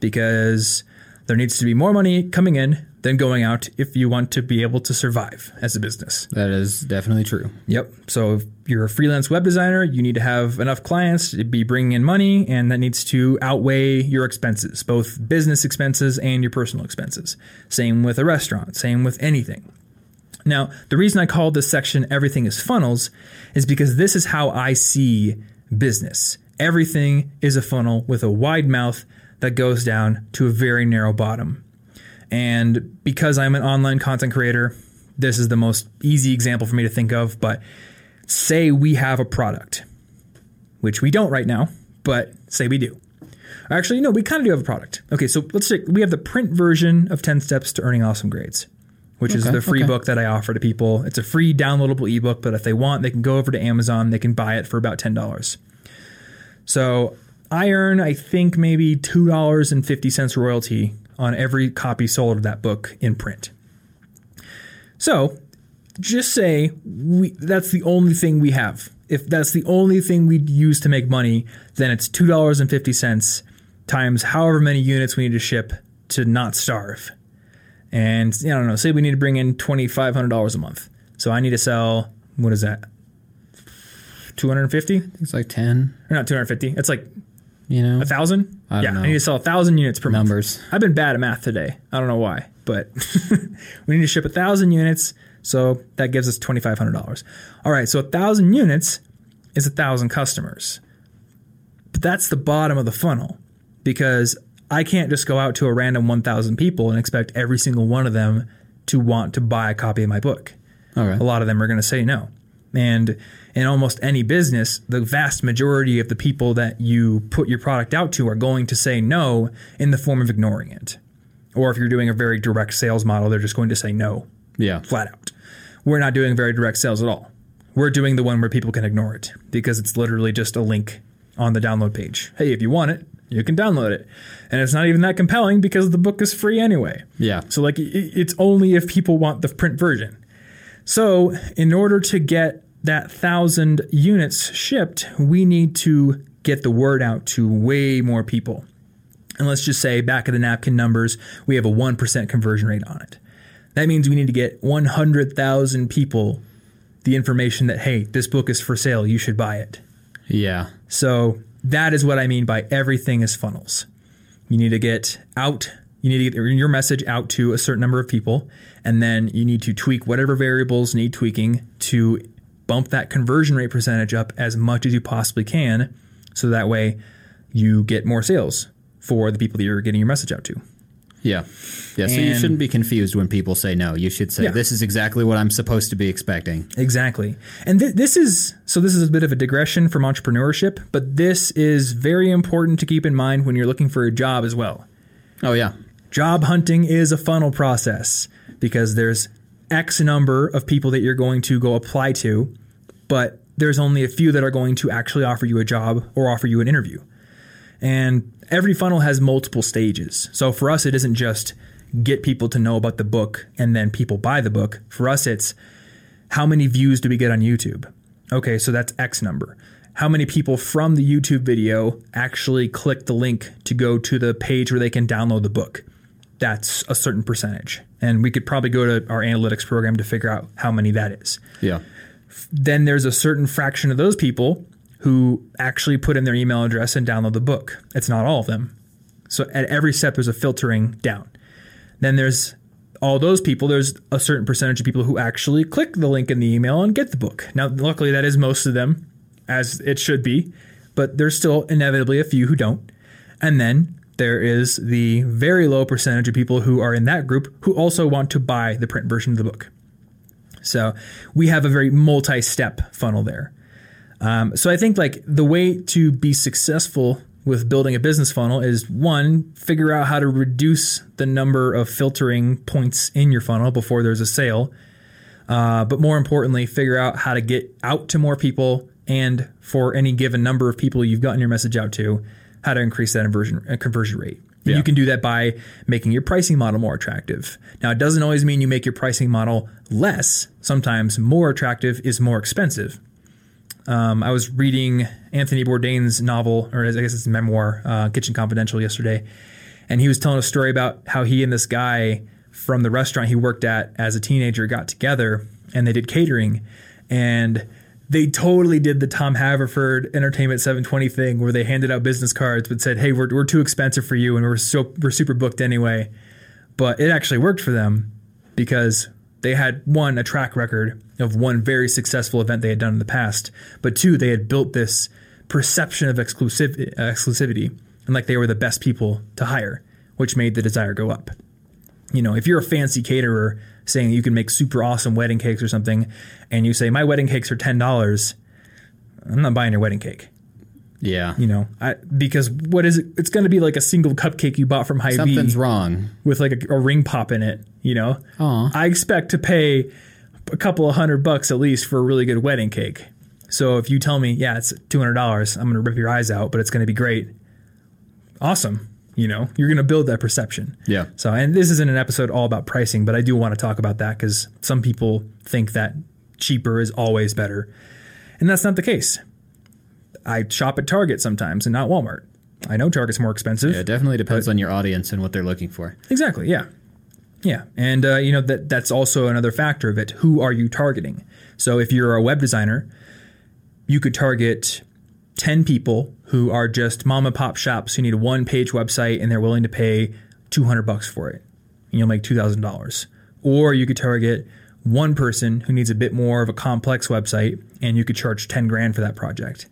Because there needs to be more money coming in than going out if you want to be able to survive as a business. That is definitely true. Yep. So if you're a freelance web designer, you need to have enough clients to be bringing in money, and that needs to outweigh your expenses, both business expenses and your personal expenses. Same with a restaurant, same with anything. Now, the reason I call this section Everything is Funnels is because this is how I see business. Everything is a funnel with a wide mouth that goes down to a very narrow bottom. And because I'm an online content creator, this is the most easy example for me to think of. But say we have a product, which we don't right now, but say we do. Actually, no, we kind of do have a product. Okay, so let's take, we have the print version of 10 Steps to Earning Awesome Grades, which is the free okay. book that I offer to people. It's a free downloadable ebook, but if they want, they can go over to Amazon, they can buy it for about $10. So I earn, I think, maybe $2.50 royalty on every copy sold of that book in print. So just say we, that's the only thing we have. If that's the only thing we use to make money, then it's $2.50 times however many units we need to ship to not starve. And I don't know, say we need to bring in $2,500 a month. So I need to sell, what is that? 250 It's like 10, or not 250 it's like you know, a thousand I yeah know. i need to sell a thousand units per numbers. month i've been bad at math today i don't know why but [LAUGHS] we need to ship a thousand units. So that gives us twenty five hundred dollars. All right, so a thousand units is a thousand customers. But that's the bottom of the funnel because I can't just go out to a random 1,000 people and expect every single one of them to want to buy a copy of my book. All right. A lot of them are going to say no. And in almost any business, the vast majority of the people that you put your product out to are going to say no in the form of ignoring it. Or if you're doing a very direct sales model, they're just going to say no Yeah. flat out. We're not doing very direct sales at all. We're doing the one where people can ignore it because it's literally just a link on the download page. Hey, if you want it, you can download it. And it's not even that compelling because the book is free anyway. Yeah. So, like, it's only if people want the print version. So, in order to get that thousand units shipped, we need to get the word out to way more people. And let's just say back of the napkin numbers, we have a 1% conversion rate on it. That means we need to get 100,000 people the information that, hey, this book is for sale, you should buy it. Yeah. So that is what I mean by everything is funnels. You need to get out, you need to get your message out to a certain number of people, and then you need to tweak whatever variables need tweaking to bump that conversion rate percentage up as much as you possibly can. So that way you get more sales for the people that you're getting your message out to. Yeah. Yeah. So you shouldn't be confused when people say no. You should say, Yeah. this is exactly what I'm supposed to be expecting. Exactly. And th- this is so this is a bit of a digression from entrepreneurship, but this is very important to keep in mind when you're looking for a job as well. Oh, yeah. Job hunting is a funnel process because there's X number of people that you're going to go apply to, but there's only a few that are going to actually offer you a job or offer you an interview. And every funnel has multiple stages. So for us, it isn't just get people to know about the book and then people buy the book. For us, it's how many views do we get on YouTube? Okay, so that's X number. How many people from the YouTube video actually click the link to go to the page where they can download the book? That's a certain percentage. And we could probably go to our analytics program to figure out how many that is Yeah. then there's a certain fraction of those people who actually put in their email address and download the book. It's not all of them. So at every step, there's a filtering down. Then there's all those people, there's a certain percentage of people who actually click the link in the email and get the book. Now, luckily, that is most of them, as it should be, but there's still inevitably a few who don't. And then there is the very low percentage of people who are in that group who also want to buy the print version of the book. So we have a very multi-step funnel there. Um, so I think like the way to be successful with building a business funnel is one, figure out how to reduce the number of filtering points in your funnel before there's a sale. Uh, but more importantly, figure out how to get out to more people and for any given number of people you've gotten your message out to, how to increase that conversion, uh, conversion rate. And Yeah. You can do that by making your pricing model more attractive. Now, it doesn't always mean you make your pricing model less. Sometimes more attractive is more expensive. Um, I was reading Anthony Bourdain's novel, or I guess it's memoir, uh, Kitchen Confidential, yesterday, and he was telling a story about how he and this guy from the restaurant he worked at as a teenager got together and they did catering, and they totally did the Tom Haverford Entertainment 720 thing where they handed out business cards but said, "Hey, we're, we're too expensive for you, and we're so we're super booked anyway." But it actually worked for them because they had one a track record of one very successful event they had done in the past, but two they had built this perception of exclusiv- uh, exclusivity and like they were the best people to hire, which made the desire go up. You know, if you're a fancy caterer saying you can make super awesome wedding cakes or something, and you say my wedding cakes are ten dollars, I'm not buying your wedding cake. Yeah. You know, I, because what is it? It's going to be like a single cupcake you bought from Hy-Vee Something's wrong. with like a, a ring pop in it. You know, Aw. I expect to pay a couple of hundred bucks at least for a really good wedding cake. So if you tell me, yeah, it's two hundred dollars, I'm going to rip your eyes out, but it's going to be great. Awesome. You know, you're going to build that perception. Yeah. So, and this isn't an episode all about pricing, but I do want to talk about that because some people think that cheaper is always better. And that's not the case. I shop at Target sometimes and not Walmart. I know Target's more expensive. It definitely depends on your audience and what they're looking for. Exactly. Yeah. Yeah. And, uh, you know, that that's also another factor of it. Who are you targeting? So if you're a web designer, you could target 10 people who are just mom and pop shops who need a one page website and they're willing to pay 200 bucks for it. and you'll make $2,000. Or you could target one person who needs a bit more of a complex website and you could charge 10 grand for that project.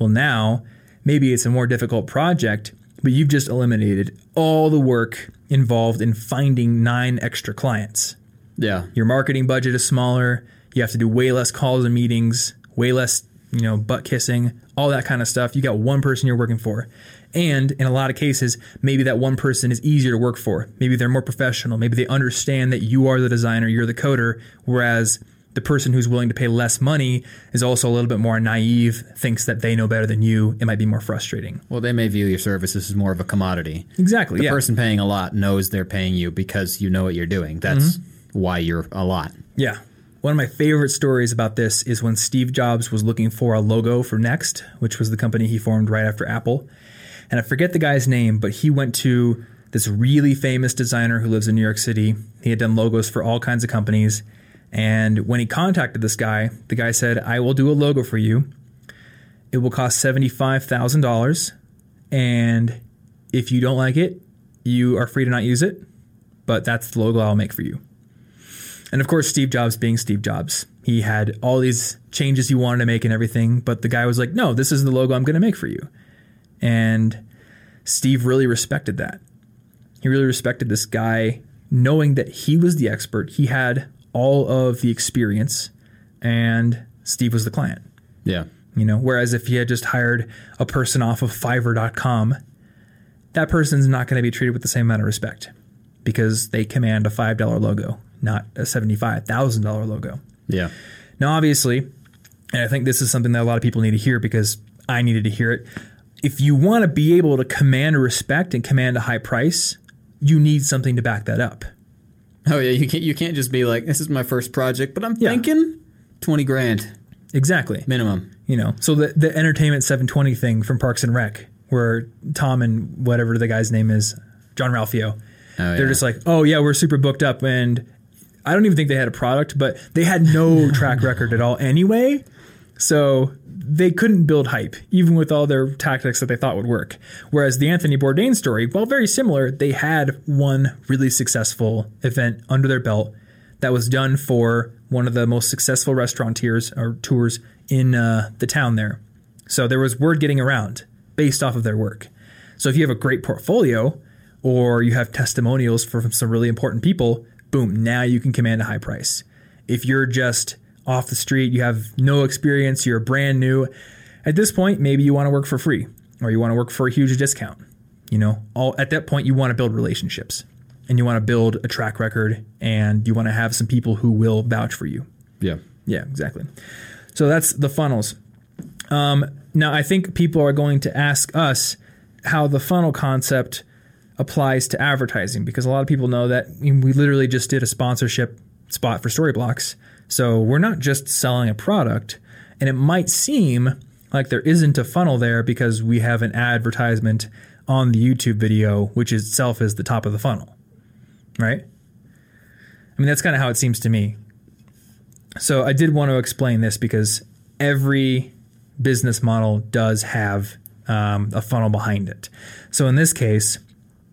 Well, now maybe it's a more difficult project, but you've just eliminated all the work involved in finding nine extra clients. Yeah. Your marketing budget is smaller. You have to do way less calls and meetings, way less, you know, butt kissing, all that kind of stuff. You got one person you're working for. And in a lot of cases, maybe that one person is easier to work for. Maybe they're more professional. Maybe they understand that you are the designer, you're the coder, whereas the person who's willing to pay less money is also a little bit more naive, thinks that they know better than you. It might be more frustrating. Well, they may view your services as more of a commodity. Exactly. The yeah. person paying a lot knows they're paying you because you know what you're doing. That's mm-hmm. why you're a lot. Yeah. One of my favorite stories about this is when Steve Jobs was looking for a logo for NeXT, which was the company he formed right after Apple. And I forget the guy's name, but he went to this really famous designer who lives in New York City. He had done logos for all kinds of companies. And when he contacted this guy, the guy said, I will do a logo for you. It will cost $75,000. And if you don't like it, you are free to not use it. But that's the logo I'll make for you. And of course, Steve Jobs being Steve Jobs, he had all these changes he wanted to make and everything. But the guy was like, no, this is the logo I'm going to make for you. And Steve really respected that. He really respected this guy, knowing that he was the expert. He had all of the experience, and Steve was the client. Yeah. You know, whereas if he had just hired a person off of Fiverr.com, that person's not going to be treated with the same amount of respect because they command a $5 logo, not a $75,000 logo. Yeah. Now, obviously, and I think this is something that a lot of people need to hear because I needed to hear it. If you want to be able to command respect and command a high price, you need something to back that up. Oh yeah, you can't you can't just be like, this is my first project, but I'm Yeah. thinking twenty grand Exactly. minimum. You know, so the the entertainment 720 thing from Parks and Rec, where Tom and whatever the guy's name is, Jean-Ralphio, Oh, they're just like, oh yeah, we're super booked up, and I don't even think they had a product, but they had no [LAUGHS] track record at all anyway, so they couldn't build hype even with all their tactics that they thought would work. Whereas the Anthony Bourdain story, while very similar, they had one really successful event under their belt that was done for one of the most successful restaurateurs or tours in uh, the town there. So there was word getting around based off of their work. So if you have a great portfolio or you have testimonials from some really important people, boom, now you can command a high price. If you're just off the street, you have no experience, you're brand new, at this point, maybe you want to work for free or you want to work for a huge discount. You know, all at that point, you want to build relationships and you want to build a track record and you want to have some people who will vouch for you. Yeah. Yeah, exactly. So that's the funnels. Um, now, I think people are going to ask us how the funnel concept applies to advertising because a lot of people know that we literally just did a sponsorship spot for Storyblocks. So we're not just selling a product, and it might seem like there isn't a funnel there because we have an advertisement on the YouTube video, which itself is the top of the funnel, right? I mean, that's kind of how it seems to me. So I did want to explain this because every business model does have um, a funnel behind it. So in this case,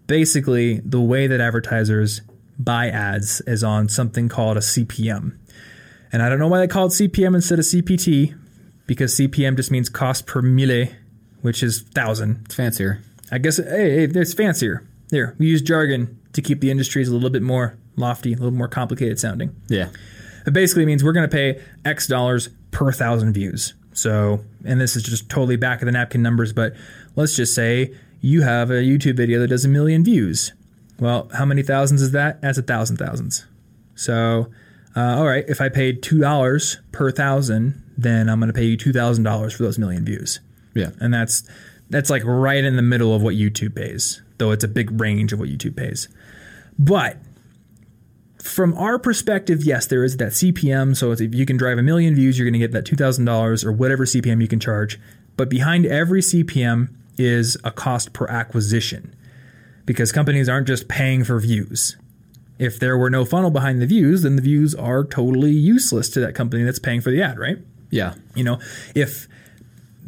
basically the way that advertisers buy ads is on something called a CPM. And I don't know why they call it CPM instead of CPT because CPM just means cost per mille, which is thousand. It's fancier. I guess hey, hey, it's fancier. There, we use jargon to keep the industries a little bit more lofty, a little more complicated sounding. Yeah. It basically means we're going to pay X dollars per thousand views. So, and this is just totally back of the napkin numbers, but let's just say you have a YouTube video that does a million views. Well, how many thousands is that? That's a thousand thousands. So, uh, all right, if I paid two dollars per thousand, then I'm going to pay you two thousand dollars for those million views, Yeah. and that's that's like right in the middle of what YouTube pays, though it's a big range of what YouTube pays. But from our perspective, yes, there is that CPM. So if you can drive a million views, you're going to get that $2,000 or whatever CPM you can charge. But behind every CPM is a cost per acquisition because companies aren't just paying for views. If there were no funnel behind the views, then the views are totally useless to that company that's paying for the ad, right? Yeah. You know, if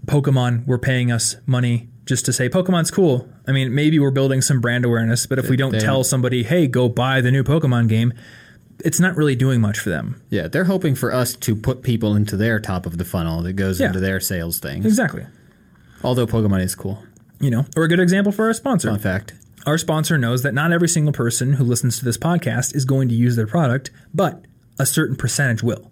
Pokemon were paying us money just to say Pokemon's cool. I mean, maybe we're building some brand awareness, but if we don't They- tell somebody, hey, go buy the new Pokemon game, it's not really doing much for them. Yeah, they're hoping for us to put people into their top of the funnel that goes Yeah. into their sales thing. Exactly. Although Pokemon is cool. You know, or a good example for our sponsor. Fun fact. Our sponsor knows that not every single person who listens to this podcast is going to use their product, but a certain percentage will.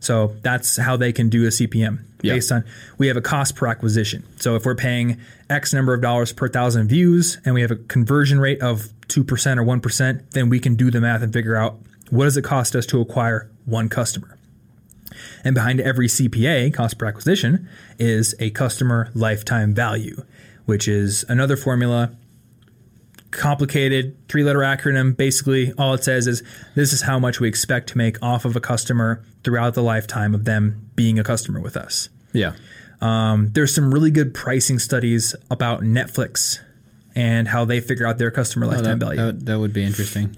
So that's how they can do a CPM Yeah. based on we have a cost per acquisition. So if we're paying X number of dollars per thousand views and we have a conversion rate of 2% or 1%, then we can do the math and figure out what does it cost us to acquire one customer. And behind every CPA, cost per acquisition, is a customer lifetime value, which is another formula complicated three letter acronym. Basically, all it says is this is how much we expect to make off of a customer throughout the lifetime of them being a customer with us. Yeah. Um, there's some really good pricing studies about Netflix and how they figure out their customer Oh, lifetime that, value. that, that would be interesting.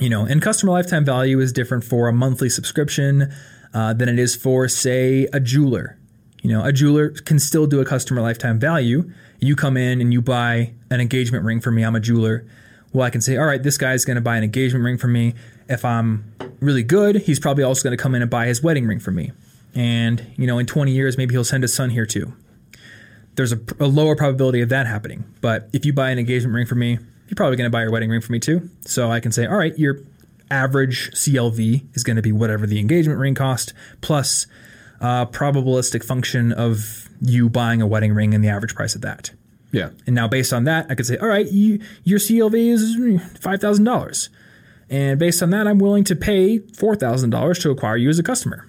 you know, and customer lifetime value is different for a monthly subscription uh, than it is for, say, a jeweler. You know, a jeweler can still do a customer lifetime value. You come in and you buy an engagement ring for me. I'm a jeweler. Well, I can say, all right, this guy's going to buy an engagement ring for me. If I'm really good, he's probably also going to come in and buy his wedding ring for me. And, you know, in 20 years, maybe he'll send his son here too. There's a, a lower probability of that happening. But if you buy an engagement ring for me, you're probably going to buy your wedding ring for me too. So I can say, all right, your average CLV is going to be whatever the engagement ring cost plus uh, probabilistic function of you buying a wedding ring and the average price of that. Yeah. And now, based on that, I could say, all right, you, your CLV is five thousand dollars, and based on that, I'm willing to pay four thousand dollars to acquire you as a customer.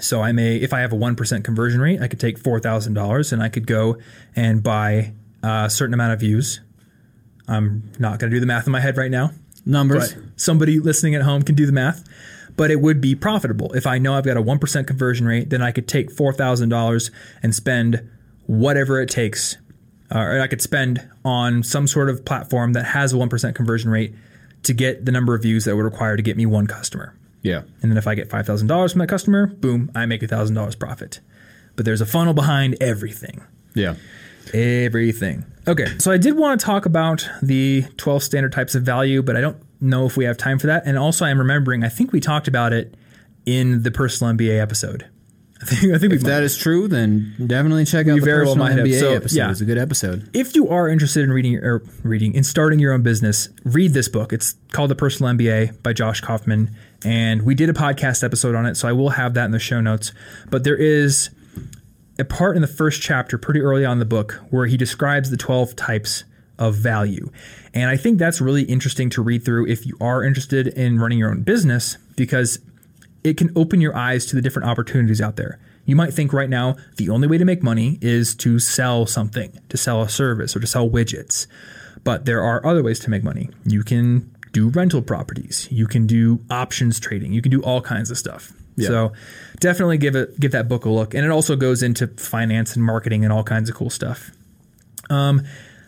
So I may, if I have a one percent conversion rate, I could take four thousand dollars and I could go and buy a certain amount of views. I'm not going to do the math in my head right now, Numbers. but somebody listening at home can do the math. But it would be profitable if I know I've got a one percent conversion rate. Then I could take four thousand dollars and spend whatever it takes, uh, or I could spend on some sort of platform that has a one percent conversion rate to get the number of views that would require to get me one customer. yeah. And then if I get five thousand dollars from that customer, boom, I make thousand dollars profit. But there's a funnel behind everything. Yeah. Everything. Okay, so I did want to talk about the 12 standard types of value, but I don't know if we have time for that. And also, I'm remembering, I think we talked about it in the personal MBA episode. I think, I think If that is true, then definitely check out the very well personal have. MBA So, episode. yeah. It's a good episode. if you are interested in reading or reading in starting your own business, read this book. It's called The Personal MBA by Josh Kaufman, and we did a podcast episode on it, so I will have that in the show notes. But there is a part in the first chapter, pretty early on in the book, where he describes the twelve types of value, and I think that's really interesting to read through if you are interested in running your own business because it can open your eyes to the different opportunities out there. You might think right now the only way to make money is to sell something, to sell a service, or to sell widgets. But there are other ways to make money. You can do rental properties, you can do options trading, you can do all kinds of stuff. So definitely give it give that book a look. And it also goes into finance and marketing and all kinds of cool stuff. Um,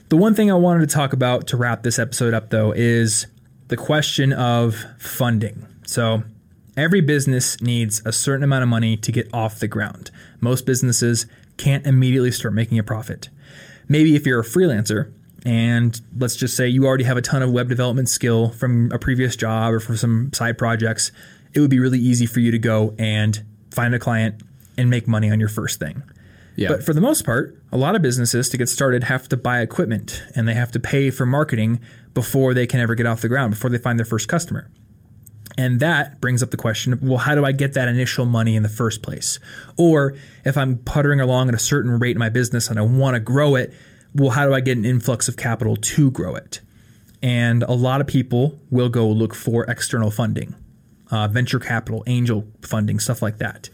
the one thing I wanted to talk about to wrap this episode up, though, is the question of funding. So, every business needs a certain amount of money to get off the ground. Most businesses can't immediately start making a profit. Maybe if you're a freelancer, and let's just say you already have a ton of web development skill from a previous job or from some side projects, it would be really easy for you to go and find a client and make money on your first thing. Yeah. But for the most part, a lot of businesses to get started have to buy equipment and they have to pay for marketing before they can ever get off the ground, before they find their first customer. And that brings up the question of, well, how do I get that initial money in the first place? Or if I'm puttering along at a certain rate in my business and I want to grow it, well, how do I get an influx of capital to grow it? And a lot of people will go look for external funding, uh, venture capital, angel funding, stuff like that.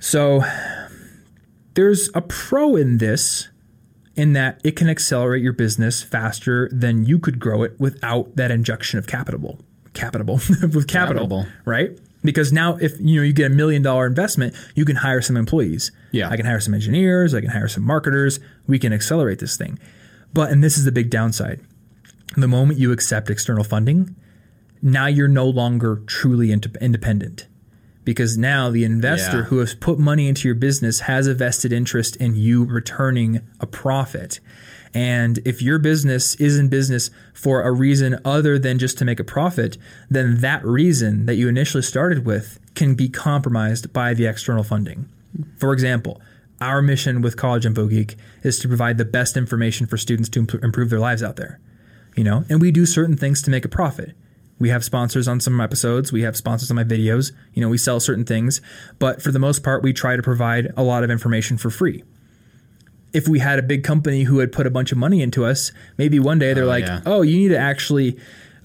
So there's a pro in this in that it can accelerate your business faster than you could grow it without that injection of capital. Capital [LAUGHS] with capital, Capital. right? Because now if you know you get a million dollar investment, you can hire some employees. Yeah. I can hire some engineers, I can hire some marketers, we can accelerate this thing. But and this is the big downside. The moment you accept external funding, now you're no longer truly inde- independent because now the investor Yeah. who has put money into your business has a vested interest in you returning a profit. And if your business is in business for a reason other than just to make a profit, then that reason that you initially started with can be compromised by the external funding. For example, our mission with College Info Geek is to provide the best information for students to imp- improve their lives out there. You know, and we do certain things to make a profit. We have sponsors on some episodes. We have sponsors on my videos. You know, we sell certain things, but for the most part, we try to provide a lot of information for free. If we had a big company who had put a bunch of money into us, maybe one day they're Oh, like, yeah. "Oh, you need to actually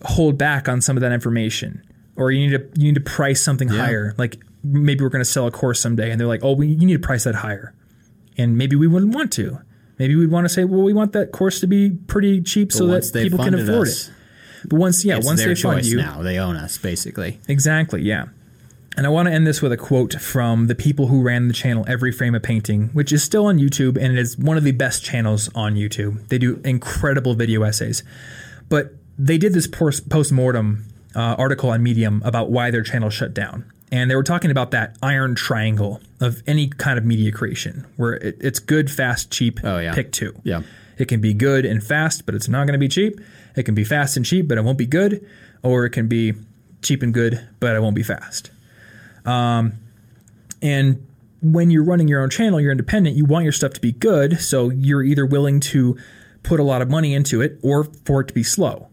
hold back on some of that information, or you need to you need to price something higher. Like maybe we're going to sell a course someday, and they're like, "Oh, we, you need to price that higher," and maybe we wouldn't want to. Maybe we'd want to say, "Well, we want that course to be pretty cheap so that people can afford us, it." But once, yeah, It's once they fund you, now. They own us, basically. Exactly, yeah. And I want to end this with a quote from the people who ran the channel Every Frame a Painting, which is still on YouTube and it is one of the best channels on YouTube. They do incredible video essays. But they did this post mortem uh, article on Medium about why their channel shut down. And they were talking about that iron triangle of any kind of media creation, where it, it's good, fast, cheap, Oh, yeah. pick two. Yeah. It can be good and fast, but it's not going to be cheap. It can be fast and cheap, but it won't be good. Or it can be cheap and good, but it won't be fast. Um, and when you're running your own channel, you're independent, you want your stuff to be good. So you're either willing to put a lot of money into it or for it to be slow.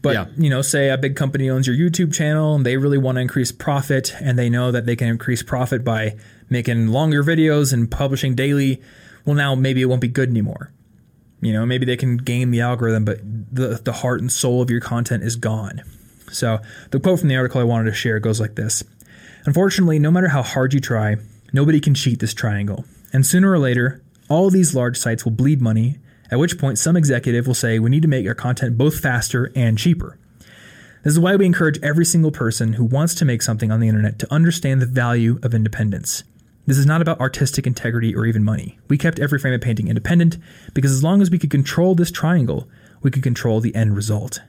But, Yeah. you know, say a big company owns your YouTube channel and they really want to increase profit and they know that they can increase profit by making longer videos and publishing daily. Well, now maybe it won't be good anymore. You know, maybe they can game the algorithm, but the, the heart and soul of your content is gone. So the quote from the article I wanted to share goes like this Unfortunately, no matter how hard you try, nobody can cheat this triangle. And sooner or later, all these large sites will bleed money, at which point some executive will say we need to make our content both faster and cheaper. This is why we encourage every single person who wants to make something on the internet to understand the value of independence. This is not about artistic integrity or even money. We kept Every Frame a Painting independent because as long as we could control this triangle, we could control the end result.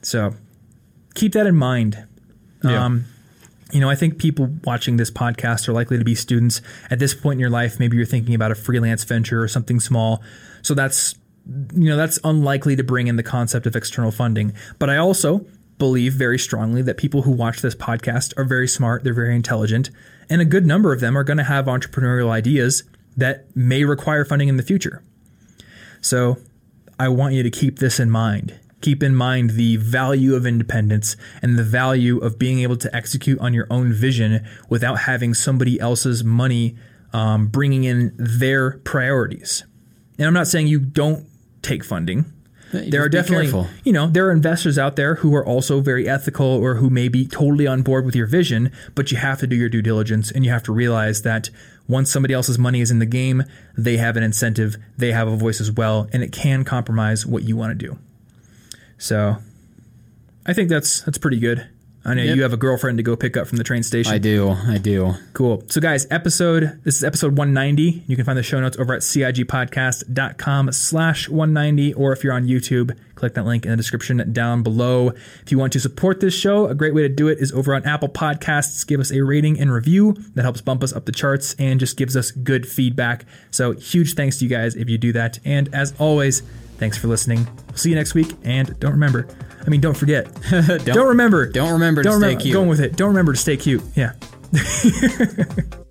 So keep that in mind. Yeah. Um, you know, I think people watching this podcast are likely to be students at this point in your life. Maybe you're thinking about a freelance venture or something small. So that's, you know, that's unlikely to bring in the concept of external funding. But I also believe very strongly that people who watch this podcast are very smart, they're very intelligent, and a good number of them are going to have entrepreneurial ideas that may require funding in the future. So I want you to keep this in mind. Keep in mind the value of independence and the value of being able to execute on your own vision without having somebody else's money um, bringing in their priorities. And I'm not saying you don't take funding. There are definitely, careful. you know, there are investors out there who are also very ethical or who may be totally on board with your vision, but you have to do your due diligence and you have to realize that once somebody else's money is in the game, they have an incentive, they have a voice as well, and it can compromise what you want to do. So, I think that's that's pretty good. I know Yep. you have a girlfriend to go pick up from the train station. I do. I do. Cool. So, guys, episode this is episode 190. You can find the show notes over at cigpodcast.com slash 190, or if you're on YouTube, click that link in the description down below. If you want to support this show, a great way to do it is over on Apple Podcasts. Give us a rating and review. That helps bump us up the charts and just gives us good feedback. So, huge thanks to you guys if you do that. And as always, thanks for listening. We'll see you next week. And don't remember, I mean, don't forget. [LAUGHS] Don't, Don't remember. Don't remember to Don't stay remember. cute. Going with it. Don't remember to stay cute. Yeah. [LAUGHS]